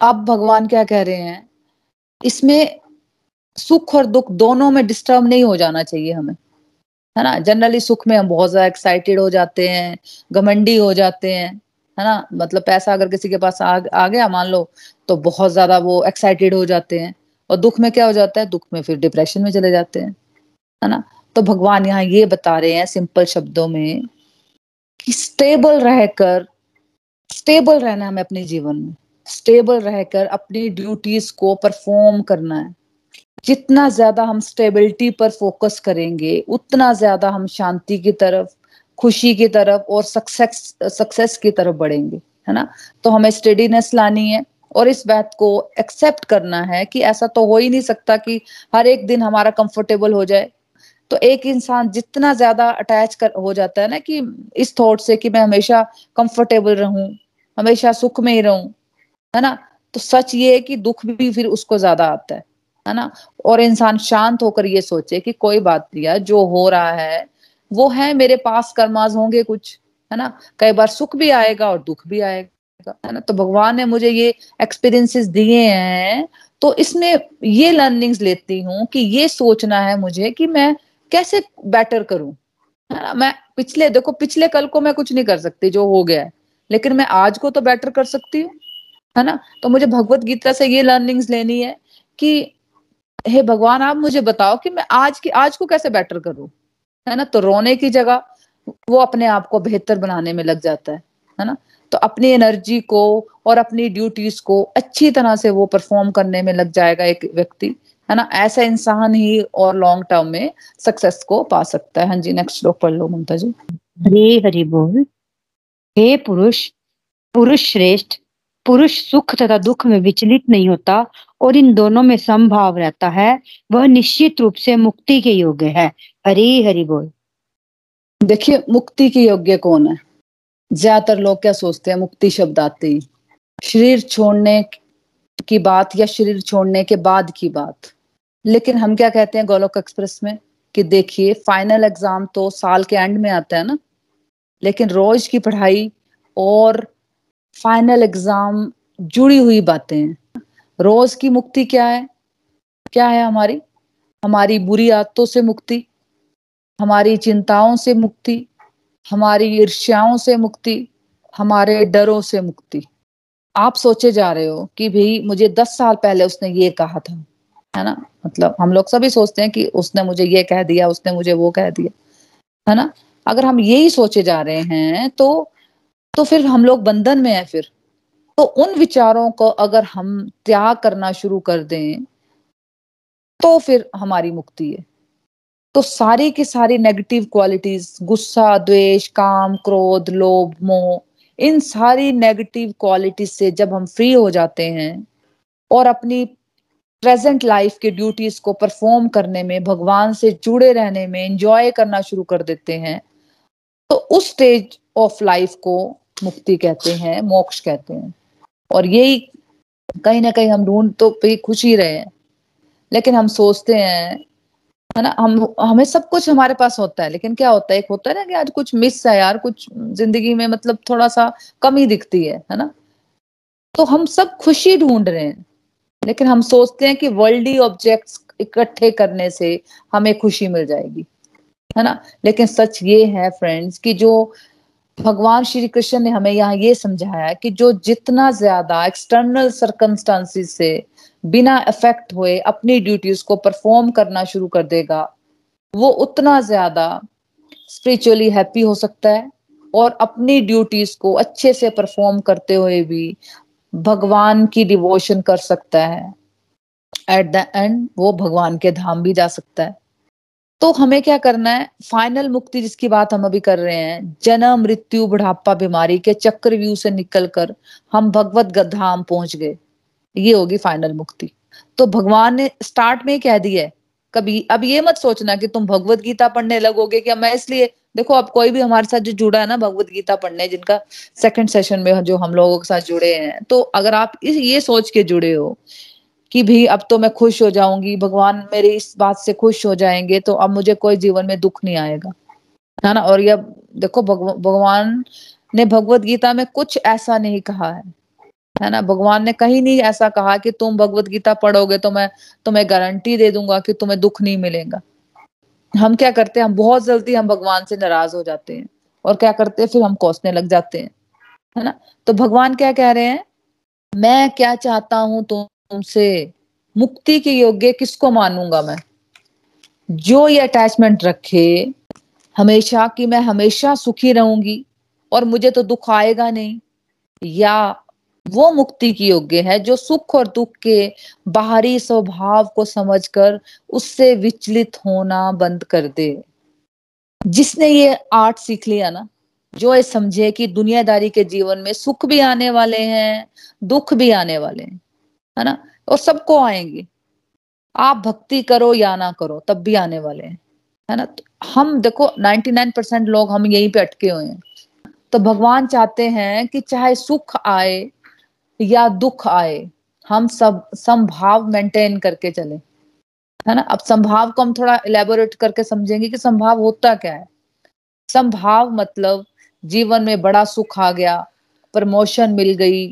अब भगवान क्या कह रहे हैं? इसमें सुख और दुख दोनों में डिस्टर्ब नहीं हो जाना चाहिए हमें है ना? जनरली सुख में हम बहुत ज़्यादा एक्साइटेड हो जाते हैं घमंडी हो जाते हैं है ना? मतलब पैसा अगर किसी के पास आ, आ गया मान लो तो बहुत ज़्यादा वो एक्साइटेड हो जाते हैं और दुख में क्या हो जाता है? दुख में फिर डिप्रेशन में चले जाते हैं है ना? तो भगवान यहाँ ये बता रहे हैं सिंपल शब्दों में कि स्टेबल रहकर स्टेबल रहना हमें अपने जीवन में। स्टेबल रहकर अपनी ड्यूटीज़ को परफॉर्म करना है। जितना ज़्यादा हम स्टेबिलिटी पर फोकस करेंगे, उतना ज़्यादा हम शांति की तरफ़, खुशी की तरफ़ और सक्सेस सक्सेस की तरफ़ बढ़ेंगे, है ना? तो हमें स्टेडीनेस लानी है और इस बात को एक्सेप्ट करना है कि ऐसा तो हो ही नहीं सकता कि हर एक दिन हमारा कंफर्टेबल हो जाए। तो एक इंसान जितना ज़्यादा अटैच कर, हो जाता है ना कि इस थॉट से कि मैं हमेशा कंफर्टेबल रहूँ, हमेशा सुख में ही रहूँ है ना? तो सच ये है कि दुख भी फिर उसको ज़्यादा आता है है ना? और इंसान शांत होकर ये सोचे कि कोई बात नहीं है जो हो रहा है, वो है मेरे पास कर्माज होंगे कुछ, है ना? कई बार सुख भी आएगा और दुख भी आएगा, है ना? तो भगवान ने मुझे ये एक्सपीरियंसेस दिए हैं तो इसमें ये लर्निंग्स लेती हूँ कि ये सोचना है मुझे कि मैं कैसे बेटर करूँ, है ना? मैं पिछले, देखो, पिछले कल को मैं कुछ नहीं कर सकती जो हो गया है, लेकिन मैं आज को तो बेटर कर सकती हूँ। है ना? तो मुझे भगवत गीता से ये लर्निंग्स लेनी है कि, हे भगवान, आप मुझे बताओ कि मैं आज की, आज को कैसे बेटर करूँ? है ना? तो रोने की जगह वो अपने आप को बेहतर बनाने में लग जाता है है ना? तो अपनी एनर्जी को और अपनी ड्यूटीज़ को अच्छी तरह से वो परफॉर्म करने में लग जाएगा एक व्यक्ति, है ना? ऐसा इंसान ही और लॉन्ग टर्म में सक्सेस को पा सकता है। हाँ जी नेक्स्ट श्लोक पढ़ लो ममता जी। हरे हरि बोल। हे पुरुष पुरुष श्रेष्ठ पुरुष सुख तथा दुख में विचलित नहीं होता और इन दोनों में संभाव रहता है, वह निश्चित रूप से मुक्ति के योग्य है। हरि हरि बोल। देखिए, मुक्ति के योग्य कौन है? ज़्यादातर लोग क्या सोचते हैं, मुक्ति शब्द आते ही। शरीर छोड़ने की बात या शरीर छोड़ने के बाद की बात। लेकिन हम क्या कहते हैं गोलोक एक्सप्रेस में? कि देखिए, फाइनल एग्ज़ाम तो साल के एंड में आता है ना? लेकिन रोज की पढ़ाई और फाइनल एग्ज़ाम जुड़ी हुई बातें। रोज की मुक्ति क्या है? क्या है हमारी? हमारी बुरी आदतों से मुक्ति, हमारी चिंताओं से मुक्ति, हमारी ईर्ष्याओं से मुक्ति, हमारे डरों से मुक्ति। आप सोचे जा रहे हो कि भाई मुझे दस साल पहले उसने ये कहा था, है ना? मतलब हम लोग सभी सोचते हैं कि उसने मुझे ये कह दिया, उसने मुझे वो कह दिया, है ना? अगर हम यही सोचे जा रहे हैं तो तो फिर हम लोग बंधन में है फिर। तो उन विचारों को अगर हम त्याग करना शुरू कर दें तो फिर हमारी मुक्ति है। तो सारी की सारी नेगेटिव क्वालिटीज गुस्सा, द्वेष, काम, क्रोध, लोभ, मोह, इन सारी नेगेटिव क्वालिटीज से जब हम फ्री हो जाते हैं और अपनी प्रेजेंट लाइफ की ड्यूटीज़ को परफॉर्म करने में, भगवान से जुड़े रहने में एंजॉय करना शुरू कर देते हैं तो उस स्टेज ऑफ़ लाइफ को मुक्ति कहते हैं, मोक्ष कहते हैं। और यही कहीं ना कहीं हम ढूंढ तो पे खुश ही रहे हैं। लेकिन हम सोचते हैं, है ना, हम, हमें सब कुछ हमारे पास होता है, लेकिन क्या होता है, एक होता है ना कि आज कुछ मिस है यार, कुछ ज़िंदगी में मतलब थोड़ा सा कमी दिखती है है ना? तो हम सब खुशी ढूंढ रहे हैं, लेकिन हम सोचते हैं कि वर्ल्डली ऑब्जेक्ट्स इकट्ठे करने से हमें खुशी मिल जाएगी, है ना? लेकिन सच ये है फ्रेंड्स कि जो भगवान श्री कृष्ण ने हमें यहाँ ये समझाया कि जो जितना ज़्यादा एक्सटर्नल सरकमस्टांसिस से बिना इफ़ेक्ट हुए अपनी ड्यूटीज़ को परफॉर्म करना शुरू कर देगा, वो उतना ज़्यादा स्पिरिचुअली हैप्पी हो सकता है और अपनी ड्यूटीज़ को अच्छे से परफॉर्म करते हुए भी भगवान की डिवोशन कर सकता है। एट द एंड वो भगवान के धाम भी जा सकता है। तो हमें क्या करना है? फाइनल मुक्ति जिसकी बात हम अभी कर रहे हैं, जन्म, मृत्यु, बुढ़ापा, बीमारी के चक्रव्यूह से निकलकर हम भगवत धाम पहुँच गए। ये होगी फाइनल मुक्ति। तो भगवान ने स्टार्ट में कह दिया है, कभी अब ये मत सोचना कि तुम भगवत गीता पढ़ने लगोगे कि मैं इसलिए, देखो अब कोई भी हमारे साथ जो जुड़ा है ना भगवत गीता पढ़ने, जिनका सेकंड सेशन में जो हम लोगों के साथ जुड़े हैं तो अगर आप इस, ये सोच के जुड़े हो कि भी अब तो मैं खुश हो जाऊँगी, भगवान मेरी इस बात से खुश हो जाएँगे तो अब मुझे कोई जीवन में दुख नहीं आएगा। है ना? और ये देखो भगवान ने भगवत गीता में कुछ ऐसा नहीं कहा है। है ना? भगवान ने कहीं नहीं ऐसा कहा कि तुम भगवत गीता पढ़ोगे तो मैं तुम्हें गारंटी दे दूँगा कि तुम्हें दुख नहीं मिलेगा। हम क्या करते हैं? हम बहुत जल्दी हम भगवान से नाराज़ हो जाते हैं। और क्या करते हैं? फिर हम कोसने लग जाते हैं। है ना? तो भगवान क्या कह रहे हैं? मैं क्या चाहता हूँ तुमसे मुक्ति के योग्य किसको मानूँगा मैं? जो ये अटैचमेंट रखे, हमेशा कि मैं हमेशा सुखी रहूँगी और मुझे तो दुख आएगा नहीं, या वो मुक्ति की योग्य है जो सुख और दुख के बाहरी स्वभाव को समझकर उससे विचलित होना बंद कर दे। जिसने ये आर्ट सीख लिया ना, जो ये समझे कि दुनियादारी के जीवन में सुख भी आने वाले हैं, दुख भी आने वाले हैं। है ना? और सबको आएँगे। आप भक्ति करो या ना करो, तब भी आने वाले हैं। है ना? तो हम देखो 99 परसेंट लोग हम यहीं पे अटके हुए हैं। तो भगवान चाहते हैं कि चाहे सुख आए या दुख आए, हम सब संभाव मेंटेन करके चले। है ना? अब संभाव को हम थोड़ा इलेबोरेट करके समझेंगे कि संभाव होता क्या है। संभाव मतलब जीवन में बड़ा सुख आ गया प्रमोशन मिल गई,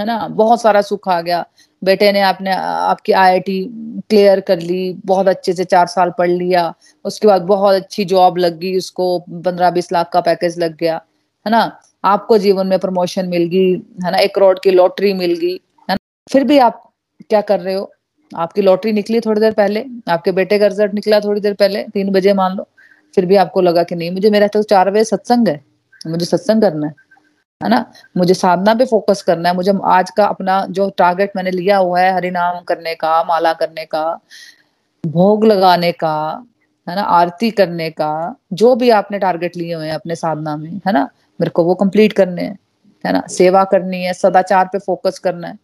है ना? बहुत सारा सुख आ गया। बेटे ने आपने, आपकी आईआईटी क्लियर कर ली, बहुत अच्छे से चार साल पढ़ लिया, उसके बाद बहुत अच्छी जॉब लग गई, उसको पंद्रह बीस लाख का पैकेज लग गया, है ना? आपको जीवन में प्रमोशन मिल गई, है ना? एक करोड़ की लॉटरी मिल गई, है ना? फिर भी आप क्या कर रहे हो? आपकी लॉटरी निकली थोड़ी देर पहले, आपके बेटे का रिज़ल्ट निकला थोड़ी देर पहले, तीन बजे मान लो, फिर भी आपको लगा कि नहीं, मुझे, मेरा तो चार बजे सत्संग है, मुझे सत्संग करना है। है ना? मुझे साधना पे फोकस करना है। मुझे आज का अपना जो टारगेट मैंने लिया हुआ है, हरिनाम करने का, माला करने का, भोग लगाने का, है ना? आरती करने का, जो भी आपने टारगेट लिए हुए हैं अपने साधना में, है ना? मेरे को वो कंप्लीट करने हैं, है ना? सेवा करनी है, सदाचार पे फोकस करना है।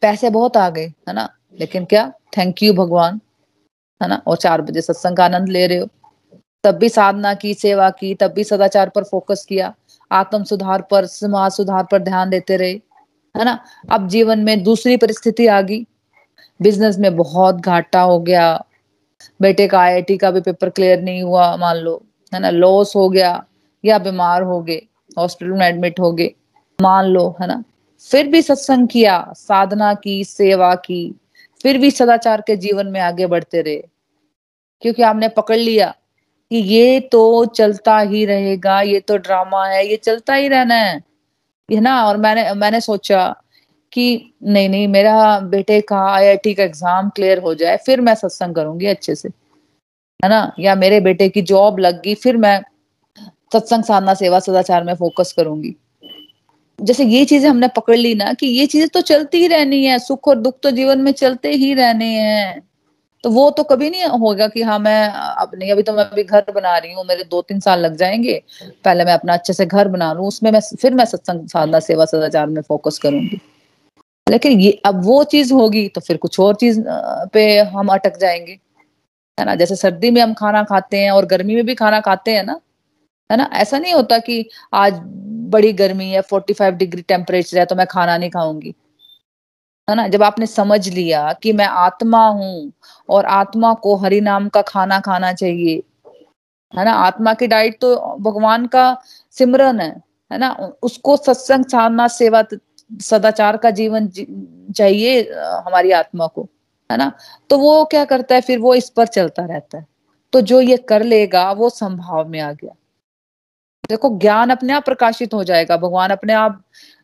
पैसे बहुत आ गए, है ना? लेकिन क्या? थैंक यू भगवान, है ना? और चार बजे सत्संग का आनंद ले रहे हो। तब भी साधना की, सेवा की, तब भी सदाचार पर फोकस किया। आत्म सुधार पर, समाज सुधार पर ध्यान देते रहे, है ना? अब जीवन में दूसरी परिस्थिति आ गई। बिज़नेस में बहुत घाटा हो गया। बेटे का आईआईटी का भी पेपर क्लियर नहीं हुआ, मान लो, है ना? लॉस हो गया या बीमार हो गए हॉस्पिटल में एडमिट हो गए, मान लो, है ना? फिर भी सत्संग किया, साधना की, सेवा की, फिर भी सदाचार के जीवन में आगे बढ़ते रहे। क्योंकि आपने पकड़ लिया ये तो चलता ही रहेगा, ये तो ड्रामा है, ये चलता ही रहना है। है ना, और मैंने मैंने सोचा कि नहीं नहीं, मेरा बेटे का आईआईटी का एग्ज़ाम क्लियर हो जाए, फिर मैं सत्संग करूँगी अच्छे से, है ना? या मेरे बेटे की जॉब लग गई, फिर मैं सत्संग साधना, सेवा, सदाचार में फोकस करूँगी। जैसे ये चीज़ें हमने पकड़ ली ना कि ये चीज़ें तो चलती ही रहनी है, सुख और दुख तो जीवन में चलते ही रहने हैं। तो वो तो कभी नहीं होगा कि हाँ मैं अपने अभी तो मैं अभी घर बना रही हूँ, मेरे दो तीन साल लग जाएँगे। पहले मैं अपना अच्छे से घर बना लू, उसमें मैं फिर मैं सत्संग, साधना, सेवा, सदाचार में फोकस करूँगी। लेकिन ये, अब वो चीज़ होगी तो फिर कुछ और चीज़ पे हम अटक जाएँगे। है ना? जैसे सर्दी में हम खाना खाते हैं और गर्मी में भी खाना खाते हैं ना, है ना? ऐसा नहीं होता कि आज बड़ी गर्मी है फोर्टी फाइव डिग्री टेम्परेचर है तो मैं खाना नहीं खाऊँगी। है ना? जब आपने समझ लिया कि मैं आत्मा हूँ और आत्मा को हरि नाम का खाना खाना चाहिए है ना? आत्मा की डाइट तो भगवान का सिमरन है है ना? उसको सत्संग साधना सेवा सदाचार का जीवन जी, चाहिए हमारी आत्मा को है ना? तो वो क्या करता है? फिर वो इस पर चलता रहता है। तो जो ये कर लेगा वो संभाव में आ गया। देखो ज्ञान अपने आप प्रकाशित हो जाएगा भगवान अपने आप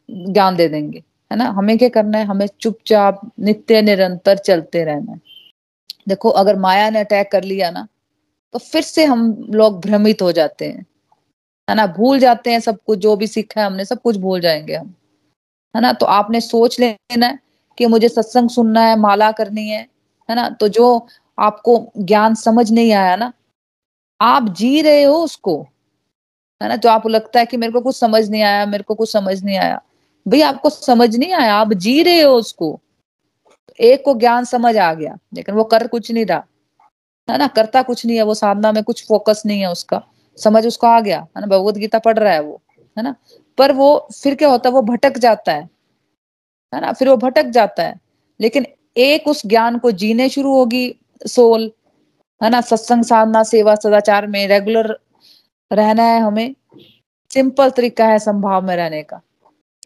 ज्ञान दे देंगे। है ना? हमें क्या करना है? हमें चुपचाप, नित्य, निरंतर चलते रहना है। देखो, अगर माया ने अटैक कर लिया ना तो फिर से हम लोग भ्रमित हो जाते हैं। है ना? भूल जाते हैं सब कुछ, जो भी सीखा है हमने, सब कुछ भूल जाएँगे हम। है ना? तो आपने सोच लेना है कि मुझे सत्संग सुनना है, माला करनी है है ना? तो जो आपको ज्ञान समझ नहीं आया ना, आप जी रहे हो उसको। है ना? जो आपको लगता है कि मेरे को कुछ समझ नहीं आया, मेरे को कुछ समझ नहीं आया भाई, आपको समझ नहीं आया, आप जी रहे हो उसको। एक को ज्ञान समझ आ गया, लेकिन वो कर कुछ नहीं रहा। है ना? करता कुछ नहीं है, वो साधना में कुछ फोकस नहीं है उसका। समझ उसको आ गया, है ना? भगवत गीता पढ़ रहा है वो, है ना? पर वो फिर क्या होता है, वो भटक जाता है। है ना? फिर वो भटक जाता है। लेकिन एक उस ज्ञान को जीने शुरू होगी सोल है ना? सत्संग, साधना, सेवा, सदाचार में रेगुलर रहना है हमें। सिंपल तरीका है संभाव में रहने का।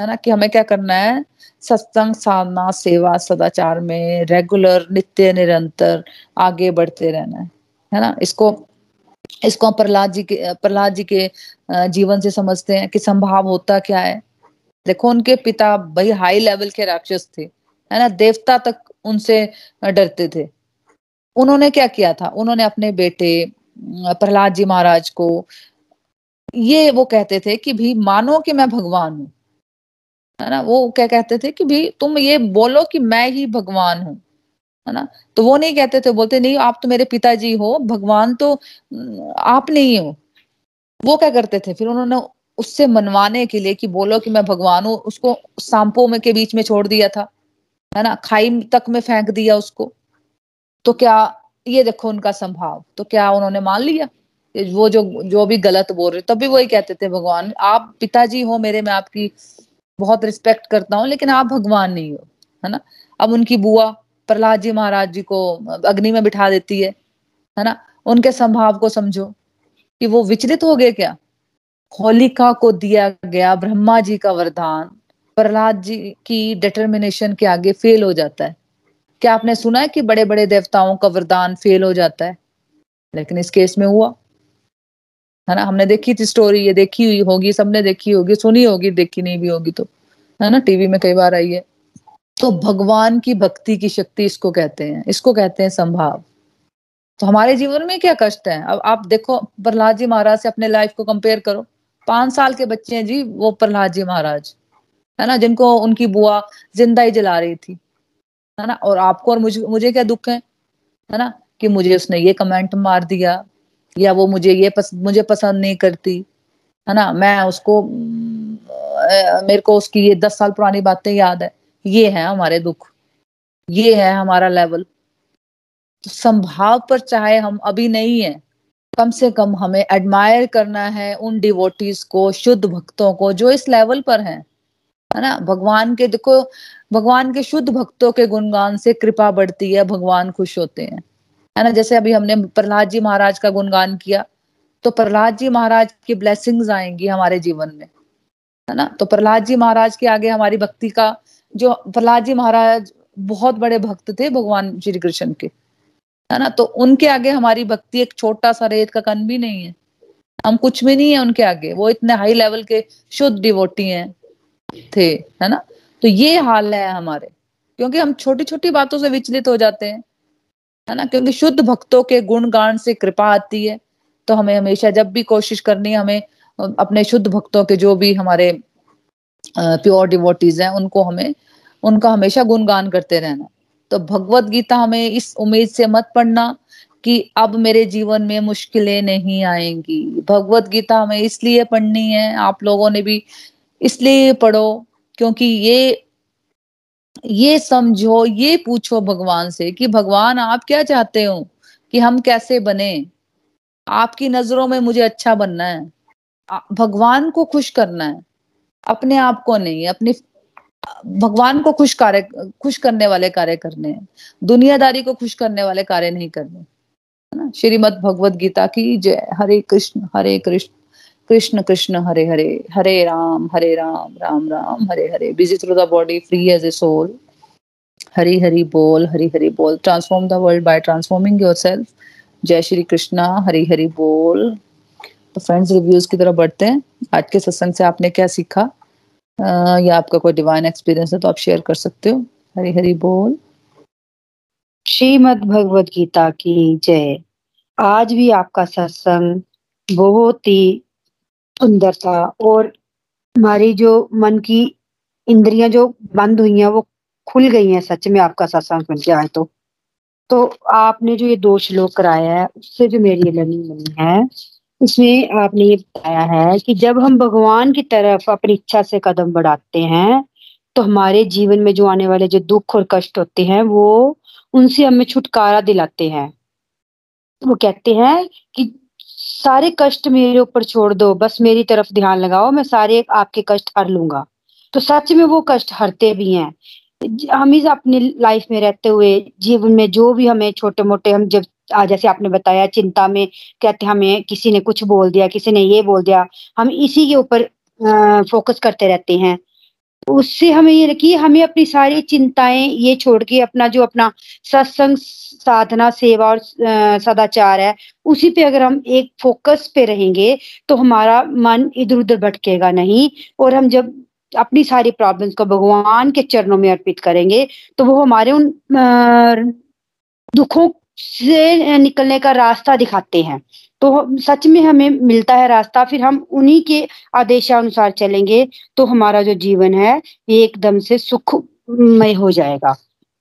है ना कि हमें क्या करना है? सत्संग, साधना, सेवा, सदाचार में रेगुलर नित्य, निरंतर आगे बढ़ते रहना है है ना? इसको इसको हम प्रहलाद जी के, प्रहलाद जी के जीवन से समझते हैं कि संभाव होता क्या है? देखो, उनके पिता भाई हाई लेवल के राक्षस थे, है ना? देवता तक उनसे डरते थे। उन्होंने क्या किया था? उन्होंने अपने बेटे प्रहलाद जी महाराज को ये वो कहते थे कि भी मानो कि मैं भगवान हूँ। है ना? वो क्या कहते थे कि भाई, तुम ये बोलो कि मैं ही भगवान हूँ, है ना? तो वो नहीं कहते थे, बोलते, नहीं, आप तो मेरे पिताजी हो, भगवान तो आप नहीं हो। वो क्या करते थे? फिर उन्होंने उससे मनवाने के लिए कि बोलो कि मैं भगवान हूँ, उसको सांपों में के बीच में छोड़ दिया था, है ना? खाई तक में फेंक दिया उसको। तो क्या, ये देखो उनका संभाव तो क्या उन्होंने मान लिया? वो जो जो भी गलत बोल रहे, तब भी वही कहते थे भगवान, आप पिताजी हो मेरे, मैं आपकी बहुत रिस्पेक्ट करता हूँ, लेकिन आप भगवान नहीं हो, है ना? अब उनकी बुआ प्रहलाद जी महाराज जी को अग्नि में बिठा देती है है ना? उनके संभाव को समझो कि वो विचलित हो गए क्या? होलिका को दिया गया ब्रह्मा जी का वरदान, प्रहलाद जी की डिटर्मिनेशन के आगे फेल हो जाता है। क्या आपने सुना है कि बड़े बड़े देवताओं का वरदान फेल हो जाता है? लेकिन इस केस में हुआ। है ना? हमने देखी थी स्टोरी ये देखी हुई होगी, सबने देखी होगी, सुनी होगी, देखी नहीं भी होगी तो। है ना? टीवी में कई बार आई है। तो भगवान की भक्ति की शक्ति इसको कहते हैं। इसको कहते हैं संभाव। तो हमारे जीवन में क्या कष्ट है? अब आप देखो, प्रहलाद जी महाराज से अपने लाइफ को कंपेयर करो। पाँच साल के बच्चे हैं जी, वो प्रहलाद जी महाराज। है ना? जिनको उनकी बुआ ज़िंदा ही जला रही थी। है ना? और आपको और मुझे मुझे क्या दुख है? है ना? कि मुझे उसने ये कमेंट मार दिया या वो मुझे ये पस, मुझे पसंद नहीं करती है ना? मैं उसको मेरे को उसकी ये दस साल पुरानी बातें याद है। ये है हमारे दुख ये है हमारा लेवल तो संभाव पर चाहे हम अभी नहीं है कम से कम हमें एडमायर करना है उन डिवोटीज को शुद्ध भक्तों को जो इस लेवल पर हैं है ना? भगवान के देखो भगवान के शुद्ध भक्तों के गुणगान से कृपा बढ़ती है भगवान खुश होते हैं। है ना? जैसे अभी हमने प्रहलाद जी महाराज का गुणगान किया तो प्रहलाद जी महाराज की ब्लेसिंग्स आएँगी हमारे जीवन में, है ना? तो प्रहलाद जी महाराज के आगे हमारी भक्ति का जो प्रहलाद जी महाराज बहुत बड़े भक्त थे भगवान श्री कृष्ण के, है ना? तो उनके आगे हमारी भक्ति एक छोटा सा रेत का कन भी नहीं है। हम कुछ भी नहीं है उनके आगे, वो इतने हाई लेवल के शुद्ध डिवोटी हैं, थे, है ना? तो ये हाल है हमारे, क्योंकि हम छोटी छोटी बातों से विचलित हो जाते हैं। है ना? क्योंकि शुद्ध भक्तों के गुण गान से कृपा आती है। तो हमें हमेशा जब भी कोशिश करनी है, हमें अपने शुद्ध भक्तों के जो भी हमारे प्योर डिवोटीज हैं, उनको हमें, उनका हमेशा गुणगान करते रहना। तो भगवत गीता हमें इस उम्मीद से मत पढ़ना कि अब मेरे जीवन में मुश्किलें नहीं आएँगी। भगवत गीता हमें इसलिए पढ़नी है, आप लोगों ने भी इसलिए पढ़ो, क्योंकि ये ये समझो, ये पूछो भगवान से कि भगवान, आप क्या चाहते हो कि हम कैसे बने? आपकी नज़रों में मुझे अच्छा बनना है। भगवान को खुश करना है। अपने आप को नहीं, अपनी, भगवान को खुश कार्य, खुश करने वाले कार्य करने हैं। दुनियादारी को खुश करने वाले कार्य नहीं करने। है ना? श्रीमद भगवत गीता की जय। Hare Krishna Hare Krishna. Krishna Krishna Hare Hare Hare Ram Hare Ram Ram Ram Hare Hare. Busy through the body free as a soul Hari Hari बोल हरी हरी बोल। Transform the world by transforming yourself जय श्री कृष्णा हरी हरी बोल। तो friends reviews की तरफ़ बढ़ते हैं। आज के सत्संग से आपने क्या सीखा? आ, या आपका कोई डिवाइन एक्सपीरियंस है तो आप शेयर कर सकते हो। हरी हरी बोल। श्रीमद भगवत गीता की जय। आज भी आपका सत्संग बहुत ही सुंदर था और हमारी जो मन की इंद्रियाँ जो बंद हुई हैं, वो खुल गई हैं सच में आपका सत्संग सुन के आज तो। तो आपने जो ये दो श्लोक कराया है, उससे जो मेरी ये लर्निंग बनी है इसमें आपने ये बताया है कि जब हम भगवान की तरफ़ अपनी इच्छा से कदम बढ़ाते हैं तो हमारे जीवन में जो आने वाले जो दुख और कष्ट होते हैं, वो उनसे हमें छुटकारा दिलाते हैं। वो कहते हैं कि सारे कष्ट मेरे ऊपर छोड़ दो, बस मेरी तरफ़ ध्यान लगाओ, मैं सारे आपके कष्ट हर लूँगा। तो सच में वो कष्ट हरते भी हैं। हम इस अपनी लाइफ में रहते हुए, जीवन में जो भी हमें छोटे मोटे हम जब जैसे आपने बताया, चिंता में कहते हमें, किसी ने कुछ बोल दिया, किसी ने ये बोल दिया, हम इसी के ऊपर फोकस करते रहते हैं। उससे हमें ये रखिए हमें अपनी सारी चिंताएँ ये छोड़ के अपना जो अपना सत्संग, साधना, सेवा और सदाचार है, उसी पे अगर हम एक फोकस पे रहेंगे तो हमारा मन इधर उधर भटकेगा नहीं। और हम जब अपनी सारी प्रॉब्लम्स को भगवान के चरणों में अर्पित करेंगे तो वो हमारे उन दुखों से निकलने का रास्ता दिखाते हैं। तो सच में हमें मिलता है रास्ता, फिर हम उन्हीं के आदेशानुसार चलेंगे तो हमारा जो जीवन है, ये एकदम से सुखमय हो जाएगा।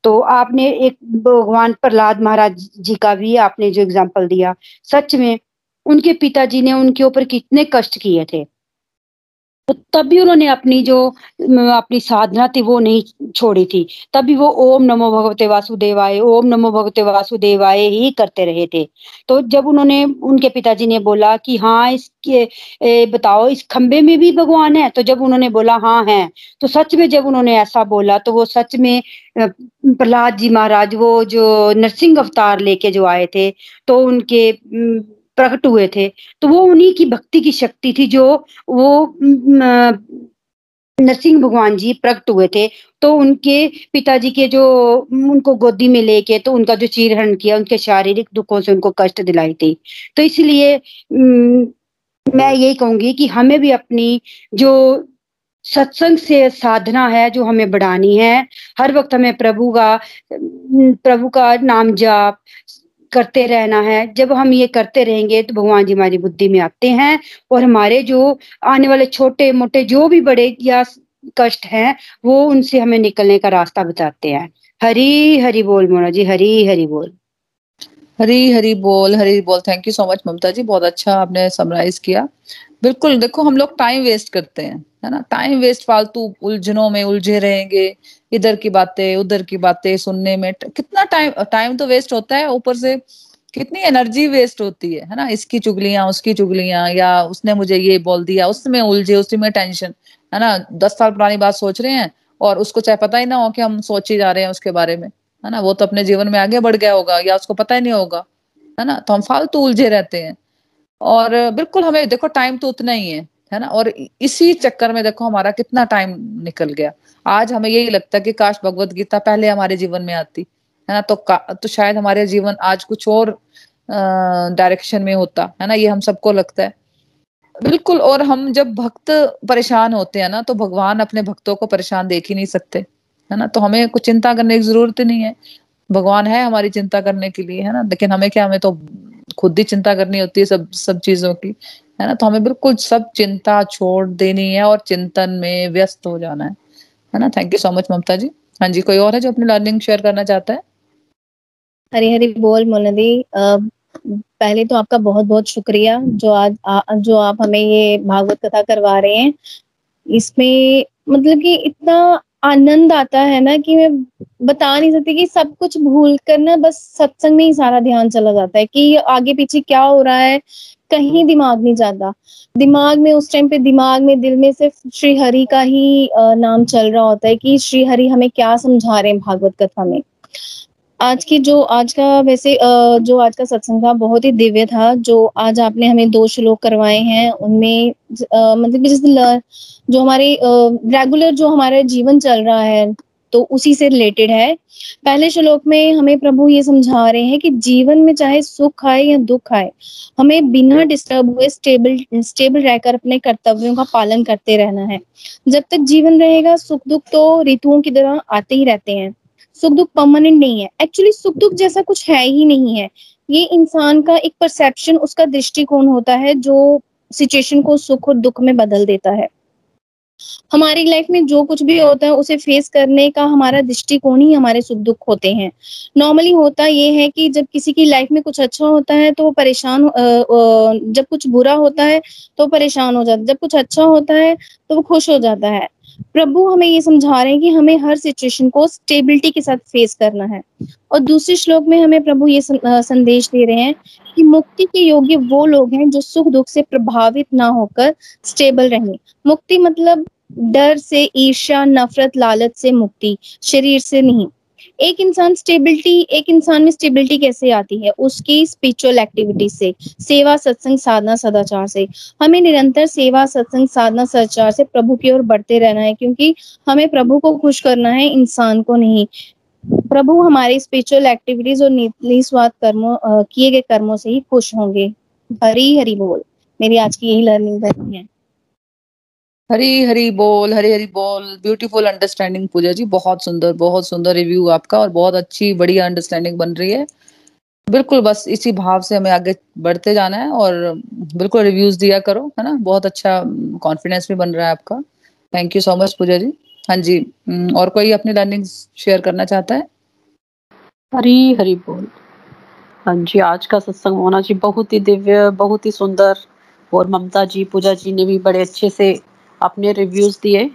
तो आपने एक भगवान प्रहलाद महाराज जी का भी आपने जो एग्ज़ाम्पल दिया, सच में उनके पिताजी ने उनके ऊपर कितने कष्ट किए थे। तब भी उन्होंने अपनी जो अपनी साधना थी वो नहीं छोड़ी थी। तभी वो ओम नमो भगवते वासुदेवाय ओम नमो भगवते वासुदेवाय ही करते रहे थे। तो जब उन्होंने उनके पिताजी ने बोला कि हाँ इसके ए, बताओ इस खंबे में भी भगवान है? तो जब उन्होंने बोला हाँ है। तो सच में जब उन्होंने ऐसा बोला तो वो सच में प्रहलाद जी महाराज वो जो नरसिंह अवतार लेके जो आए थे तो उनके प्रकट हुए थे। तो वो उन्हीं की भक्ति की शक्ति थी जो वो नरसिंह भगवान जी प्रकट हुए थे। तो उनके पिताजी के जो, उनको गोदी में लेके तो उनका जो चीरहरण किया, उनके शारीरिक दुखों से उनको कष्ट दिलाई थी। तो इसलिए मैं यही कहूँगी कि हमें भी अपनी जो सत्संग से साधना है, जो हमें बढ़ानी है, हर वक्त हमें प्रभु का प्रभु का नाम जाप करते रहना है। जब हम ये करते रहेंगे तो भगवान जी हमारी बुद्धि में आते हैं और हमारे जो आने वाले छोटे मोटे जो भी बड़े या कष्ट हैं, वो उनसे हमें निकलने का रास्ता बताते हैं। हरी हरी बोल मोना जी, हरी हरी बोल। हरी हरी बोल हरी बोल। Thank you so much Mamta ji, बहुत अच्छा आपने समराइज किया। बिल्कुल, देखो हम लोग टाइम वेस्ट करते हैं, है ना? टाइम वेस्ट फालतू उलझनों में उलझे रहेंगे, इधर की बातें, उधर की बातें सुनने में। कितना टाइम टाइम तो वेस्ट होता है, ऊपर से कितनी एनर्जी वेस्ट होती है है ना? इसकी चुगलियाँ, उसकी चुगलियाँ, या उसने मुझे ये बोल दिया, उसमें उलझे, उसी में टेंशन है ना? दस साल पुरानी बात सोच रहे हैं, और उसको चाहे पता ही ना हो कि हम सोच ही जा रहे हैं उसके बारे में, है ना? वो तो अपने जीवन में आगे बढ़ गया होगा, या उसको पता ही नहीं होगा, है ना? तो हम फालतू उलझे रहते हैं। और बिल्कुल हमें, देखो टाइम तो उतना ही है है ना? और इसी चक्कर में देखो हमारा कितना टाइम निकल गया। आज हमें यही लगता है कि काश भगवत गीता पहले हमारे जीवन में आती, है ना? तो तो शायद हमारे जीवन आज कुछ और डायरेक्शन में होता, है ना? ये हम सबको लगता है। बिल्कुल, और हम जब भक्त परेशान होते हैं ना तो भगवान अपने भक्तों को परेशान देख ही नहीं सकते, है ना? तो हमें कुछ चिंता करने की ज़रूरत नहीं है। भगवान है हमारी चिंता करने के लिए, है ना? लेकिन हमें क्या, हमें तो खुद ही चिंता करनी होती है सब सब चीज़ों की है ना? तो हमें बिल्कुल सब चिंता छोड़ देनी है और चिंतन में व्यस्त हो जाना है है ना? Thank you so much Mamta ji. हाँ जी कोई और है जो अपनी लर्निंग शेयर करना चाहता है? हरी हरी बोल मोनदी पहले तो आपका बहुत बहुत शुक्रिया जो आज आ, जो आप हमें ये भागवत कथा करवा रहे हैं। इसमें मतलब कि इतना आनंद आता है ना कि मैं बता नहीं सकती कि सब कुछ भूल कर ना बस सत्संग में ही सारा ध्यान चला जाता है कि आगे पीछे क्या हो रहा है, कहीं दिमाग नहीं जाता। दिमाग में उस टाइम पे दिमाग में, दिल में सिर्फ़ श्री हरि का ही नाम चल रहा होता है कि श्री हरि हमें क्या समझा रहे हैं भागवत कथा में। आज की जो, आज का वैसे जो आज का सत्संग था, बहुत ही दिव्य था, जो आज आपने हमें दो श्लोक करवाए हैं, उनमें मतलब जो हमारे रेगुलर जो हमारा जीवन चल रहा है तो उसी से रिलेटेड है। पहले श्लोक में हमें प्रभु ये समझा रहे हैं कि जीवन में चाहे सुख आए या दुख आए, हमें बिना डिस्टर्ब हुए स्टेबल स्टेबल रहकर अपने कर्तव्यों का पालन करते रहना है। जब तक जीवन रहेगा, सुख दुख तो ऋतुओं की तरह आते ही रहते हैं। सुख दुख परमानेंट नहीं है। एक्चुअली सुख दुख जैसा कुछ है ही नहीं है। ये इंसान का एक परसेप्शन उसका दृष्टिकोण होता है जो सिचुएशन को सुख और दुख में बदल देता है। हमारी लाइफ में जो कुछ भी होता है, उसे फेस करने का हमारा दृष्टिकोण ही हमारे सुख दुख होते हैं। नॉर्मली होता ये है कि जब किसी की लाइफ में कुछ अच्छा होता है तो वो परेशान जब कुछ बुरा होता है तो परेशान हो जाता है। जब कुछ अच्छा होता है तो वो खुश हो जाता है। प्रभु हमें ये समझा रहे हैं कि हमें हर सिचुएशन को स्टेबिलिटी के साथ फेस करना है। और दूसरे श्लोक में हमें प्रभु ये संदेश दे रहे हैं कि मुक्ति के योग्य वो लोग हैं जो सुख दुख से प्रभावित ना होकर स्टेबल रहें। मुक्ति मतलब डर से, ईर्ष्या, नफरत, लालच से मुक्ति, शरीर से नहीं। एक इंसान स्टेबिलिटी एक इंसान में स्टेबिलिटी कैसे आती है? उसकी स्पिरिचुअल एक्टिविटी से, सेवा, सत्संग, साधना, सदाचार से। हमें निरंतर सेवा, सत्संग, साधना, सदाचार से प्रभु की ओर बढ़ते रहना है, क्योंकि हमें प्रभु को खुश करना है, इंसान को नहीं। प्रभु हमारे स्पिरिचुअल एक्टिविटीज़ और निस्वार्थ कर्मों किए गए कर्मों से ही खुश होंगे। हरी हरी बोल। मेरी आज की यही लर्निंग है। हरी हरी बोल, हरी हरी बोल ब्यूटीफुल अंडरस्टैंडिंग पूजा जी, बहुत सुंदर बहुत सुंदर रिव्यू आपका और बहुत अच्छी, बढ़िया अंडरस्टैंडिंग बन रही है। बिल्कुल बस इसी भाव से हमें आगे बढ़ते जाना है और बिल्कुल रिव्यूज़ दिया करो, है ना? बहुत अच्छा कॉन्फिडेंस भी बन रहा है आपका। Thank you so much Pooja ji. हाँ जी और कोई अपनी लर्निंग शेयर करना चाहता है? हरी हरी बोल। हाँ जी, आज का सत्संग होना जी बहुत ही दिव्य, बहुत ही सुंदर और ममता जी, पूजा जी ने भी बड़े अच्छे से अपने रिव्यूज़ दिए।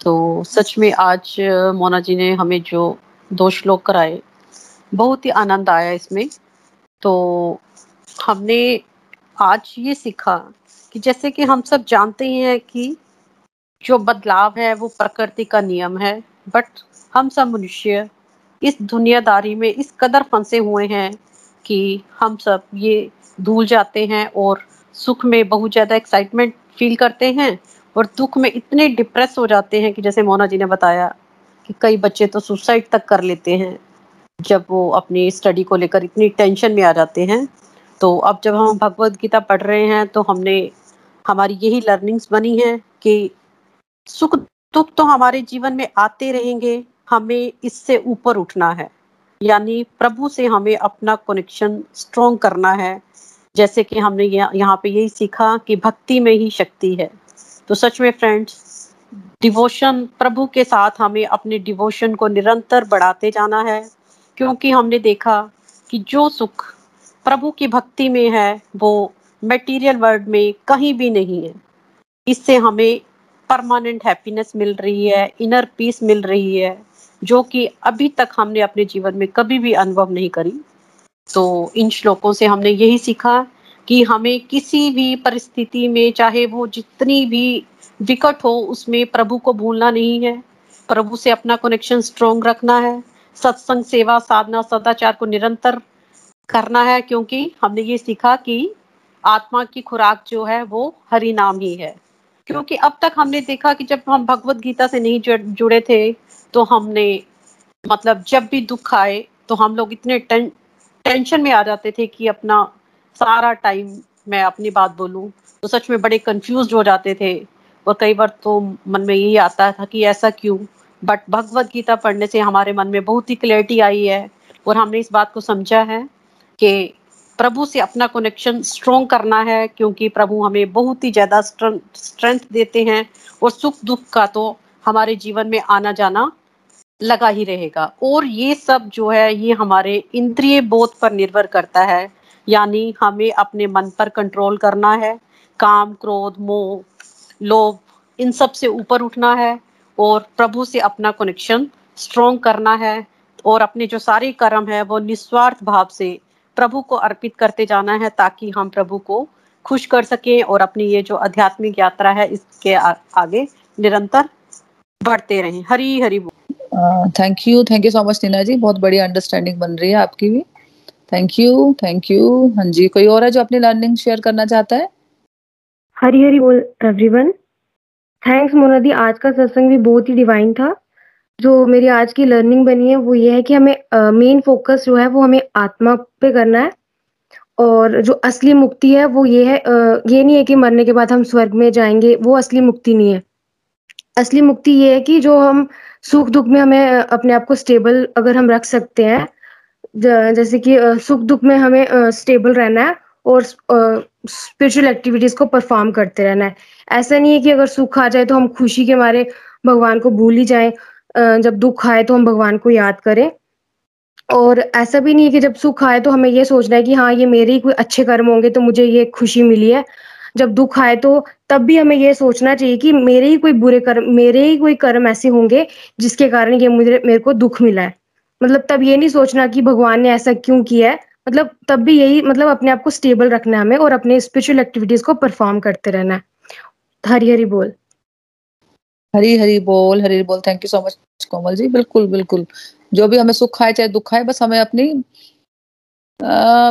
तो सच में आज मोना जी ने हमें जो दो श्लोक कराए, बहुत ही आनंद आया इसमें। तो हमने आज ये सीखा कि जैसे कि हम सब जानते ही हैं कि जो बदलाव है वो प्रकृति का नियम है बट हम सब मनुष्य इस दुनियादारी में इस कदर फंसे हुए हैं कि हम सब ये भूल जाते हैं और सुख में बहुत ज़्यादा एक्साइटमेंट फील करते हैं। और दुख में इतने डिप्रेस हो जाते हैं कि जैसे मोना जी ने बताया कि कई बच्चे तो सुसाइड तक कर लेते हैं। जब वो अपनी स्टडी को लेकर इतनी टेंशन में आ जाते हैं तो अब जब हम भगवत गीता पढ़ रहे हैं तो हमने, हमारी यही लर्निंग्स बनी है कि सुख दुख तो हमारे जीवन में आते रहेंगे, हमें इससे ऊपर उठना है। यानी प्रभु से हमें अपना कनेक्शन स्ट्रोंग करना है, जैसे कि हमने यहाँ पे यही सीखा कि भक्ति में ही शक्ति है। तो सच में फ्रेंड्स डिवोशन प्रभु के साथ हमें अपने डिवोशन को निरंतर बढ़ाते जाना है। क्योंकि हमने देखा कि जो सुख प्रभु की भक्ति में है, वो मटेरियल वर्ल्ड में कहीं भी नहीं है। इससे हमें परमानेंट हैप्पीनेस मिल रही है इनर पीस मिल रही है, जो कि अभी तक हमने अपने जीवन में कभी भी अनुभव नहीं करी। तो इन श्लोकों से हमने यही सीखा कि हमें किसी भी परिस्थिति में चाहे वो जितनी भी विकट हो उसमें प्रभु को भूलना नहीं है। प्रभु से अपना कनेक्शन स्ट्रोंग रखना है। सत्संग सेवा साधना सदाचार को निरंतर करना है क्योंकि हमने ये सीखा कि आत्मा की खुराक जो है वो हरि नाम ही है। क्योंकि अब तक हमने देखा कि जब हम भगवत गीता से नहीं जुड़े थे तो हमने मतलब जब भी दुख आए तो हम लोग इतने टें, टेंशन में आ जाते थे कि अपना सारा टाइम मैं अपनी बात बोलूँ तो सच में बड़े कंफ्यूज हो जाते थे। और कई बार तो मन में यही आता था कि ऐसा क्यों? बट भगवत गीता पढ़ने से हमारे मन में बहुत ही क्लैरिटी आई है। और हमने इस बात को समझा है कि प्रभु से अपना कनेक्शन स्ट्रोंग करना है, क्योंकि प्रभु हमें बहुत ही ज़्यादा स्ट्रेंथ देते हैं। और सुख दुख का तो हमारे जीवन में आना जाना लगा ही रहेगा। और ये सब जो है, ये हमारे इंद्रिय बोध पर निर्भर करता है। यानी हमें अपने मन पर कंट्रोल करना है। काम, क्रोध, मोह, लोभ, इन सबसे ऊपर उठना है और प्रभु से अपना कनेक्शन स्ट्रोंग करना है और अपने जो सारे कर्म है वो निस्वार्थ भाव से प्रभु को अर्पित करते जाना है ताकि हम प्रभु को खुश कर सकें और अपनी ये जो आध्यात्मिक यात्रा है इसके आगे निरंतर बढ़ते रहें। Hari Hari thank you thank you so much Neena ji बहुत बड़ी अंडरस्टैंडिंग बन रही है आपकी भी। थैंक यू थैंक यू हाँ जी कोई और है जो अपनी लर्निंग शेयर करना चाहता है? हरी हरी बोल एवरीवन थैंक्स मोनादी आज का सत्संग भी बहुत ही डिवाइन था। जो मेरी आज की लर्निंग बनी है वो ये है कि हमें मेन uh, फोकस जो है वो हमें आत्मा पे करना है। और जो असली मुक्ति है वो ये है uh, ये नहीं है कि मरने के बाद हम स्वर्ग में जाएँगे वो असली मुक्ति नहीं है। असली मुक्ति ये है कि जो हम सुख दुख में हमें अपने आप को स्टेबल अगर हम रख सकते हैं जैसे कि सुख दुख में हमें स्टेबल रहना है और स्पिरिचुअल एक्टिविटीज़ को परफॉर्म करते रहना है। ऐसा नहीं है कि अगर सुख आ जाए तो हम खुशी के मारे भगवान को भूल ही जाए जब दुख आए तो हम भगवान को याद करें। और ऐसा भी नहीं है कि जब सुख आए तो हमें ये सोचना है कि हाँ ये मेरे ही कोई अच्छे कर्म होंगे तो मुझे ये खुशी मिली है। जब दुख आए तो तब भी हमें ये सोचना चाहिए कि मेरे ही कोई बुरे कर्म, मेरे ही कोई कर्म ऐसे होंगे जिसके कारण ये मुझे, मेरे को दुख मिला है। मतलब तब ये नहीं सोचना कि भगवान ने ऐसा क्यों किया है। मतलब तब भी यही मतलब अपने आप को स्टेबल रखना है हमें और अपने स्पिरिचुअल एक्टिविटीज़ को परफॉर्म करते रहना है। हरी हरी बोल। हरी हरी बोल हरी बोल। Thank you so much Komal ji. बिल्कुल बिल्कुल। जो भी हमें सुख आए, चाहे दुख आए, बस हमें अपनी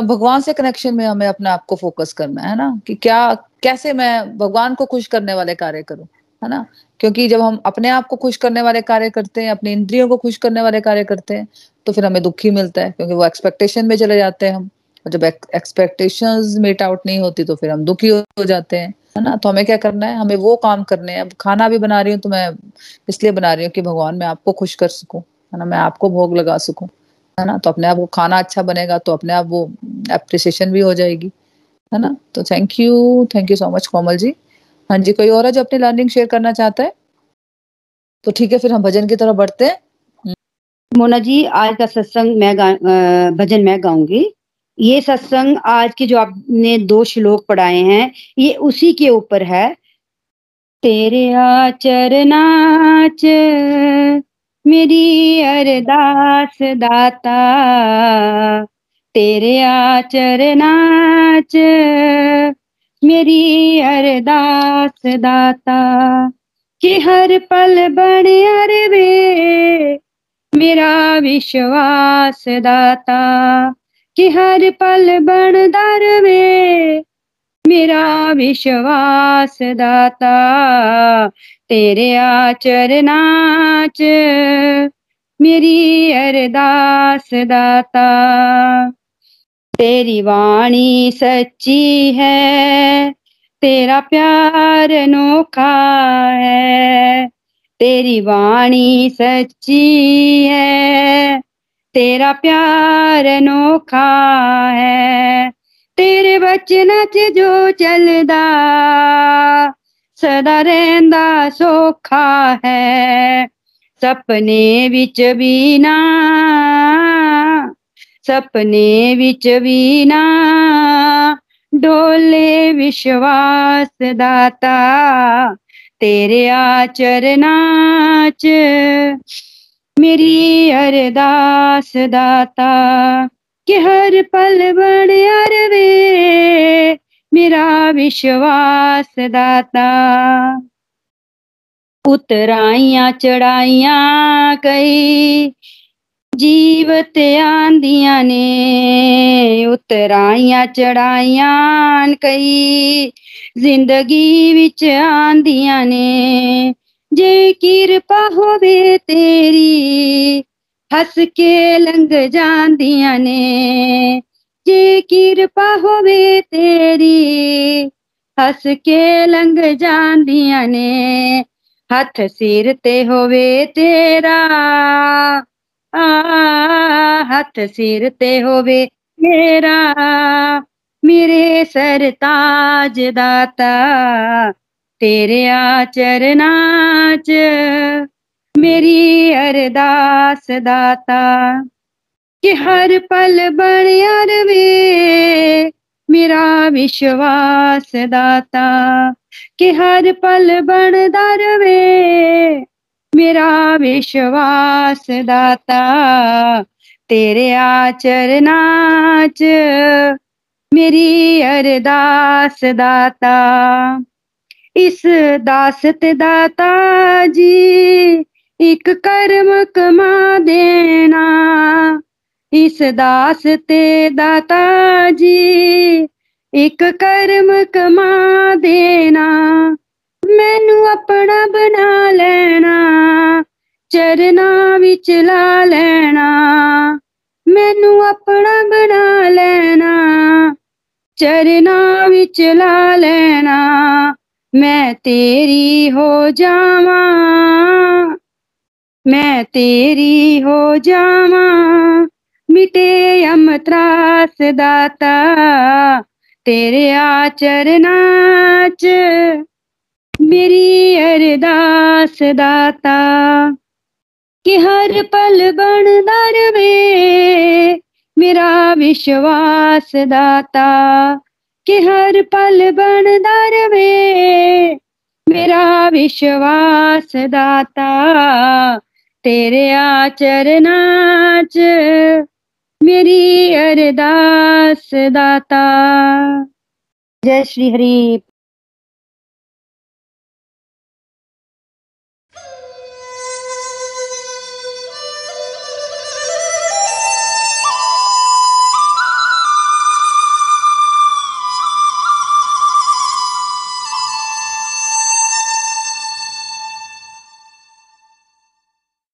भगवान से कनेक्शन में हमें अपने आप को फोकस करना है ना? कि क्या, कैसे मैं भगवान को खुश करने वाले कार्य करूँ, है ना? क्योंकि जब हम अपने आप को खुश करने वाले कार्य करते हैं, अपने इंद्रियों को खुश करने वाले कार्य करते हैं तो फिर हमें दुखी मिलता है, क्योंकि वो एक्सपेक्टेशन में चले जाते हैं हम। और जब एक्सपेक्टेशंस मेट आउट नहीं होती तो फिर हम दुखी हो जाते हैं। है ना? तो हमें क्या करना है? हमें वो काम करने हैं। अब खाना भी बना रही हूँ तो मैं इसलिए बना रही हूँ कि भगवान मैं आपको खुश कर सकूँ। है ना? मैं आपको भोग लगा सकूँ। है ना? तो अपने आप वो खाना अच्छा बनेगा तो अपने आप वो अप्रिसिएशन भी हो जाएगी। है ना? तो thank you thank you so much Komal ji. हाँ जी, कोई और है जो अपनी लर्निंग शेयर करना चाहता है? तो ठीक है, फिर हम भजन की तरफ़ बढ़ते हैं। मोना जी, आज का सत्संग मैं भजन मैं गाऊँगी। ये सत्संग आज के जो आपने दो श्लोक पढ़ाए हैं, ये उसी के ऊपर है। तेरे आचरनाच मेरी अरदास दाता। तेरे आचरनाच मेरी अरदास दाता, कि हर पल बने अरवे, मेरा विश्वास दाता, कि हर पल बन दरवे मेरा विश्वास दाता, तेरे आचरनाच मेरी अरदास दाता। तेरी वाणी सच्ची है, तेरा प्यार अनोखा है, तेरी वाणी सच्ची है, तेरा प्यार अनोखा है, तेरे बचन च जो चलदा, सदा रहंदा सौखा है, सपने विच भी ना सपने विच भी ना डोले विश्वास दाता तेरे आचरना च मेरी अरदास दाता कि हर पल बड़ अरवे, मेरा विश्वास दाता उतराइया, चढ़ाइया कई जीवत आंदिया ने उतराइया चढ़ाइया कई ज़िंदगी विच आंदिया ने जे किरपा होवे तेरी हस के लंघ जांदिया ने जे किरपा होवे तेरी हस के लंघ जांदिया ने हथ सिर ते होवे तेरा हथ सिर ते होवे, मेरा, मेरे सर ताज दाता, तेरे आचरना च मेरी अरदास दाता। कि हर पल बड़ वे, मेरा विश्वास दाता। कि हर पल बड़ वे मेरा विश्वास दाता तेरे आचरना च मेरी अरदास दाता इस दासत दाता जी, एक कर्म कमा देना। इस दास ते दाता जी, एक कर्म कमा देना। मैनू अपना बना लेना, चरना विच ला लेना। मैनू अपना बना लेना, चरना विच ला लेना। मैं तेरी हो जावा, मैं तेरी हो जावा। मिटे यम त्रास दाता, तेरे आचरना च मेरी अरदास दाता, कि हर पल बन दरवे मेरा विश्वास दाता, कि हर पल बन दरवे मेरा विश्वास दाता, तेरे आचरना मेरी अरदास दाता। जय श्री हरि।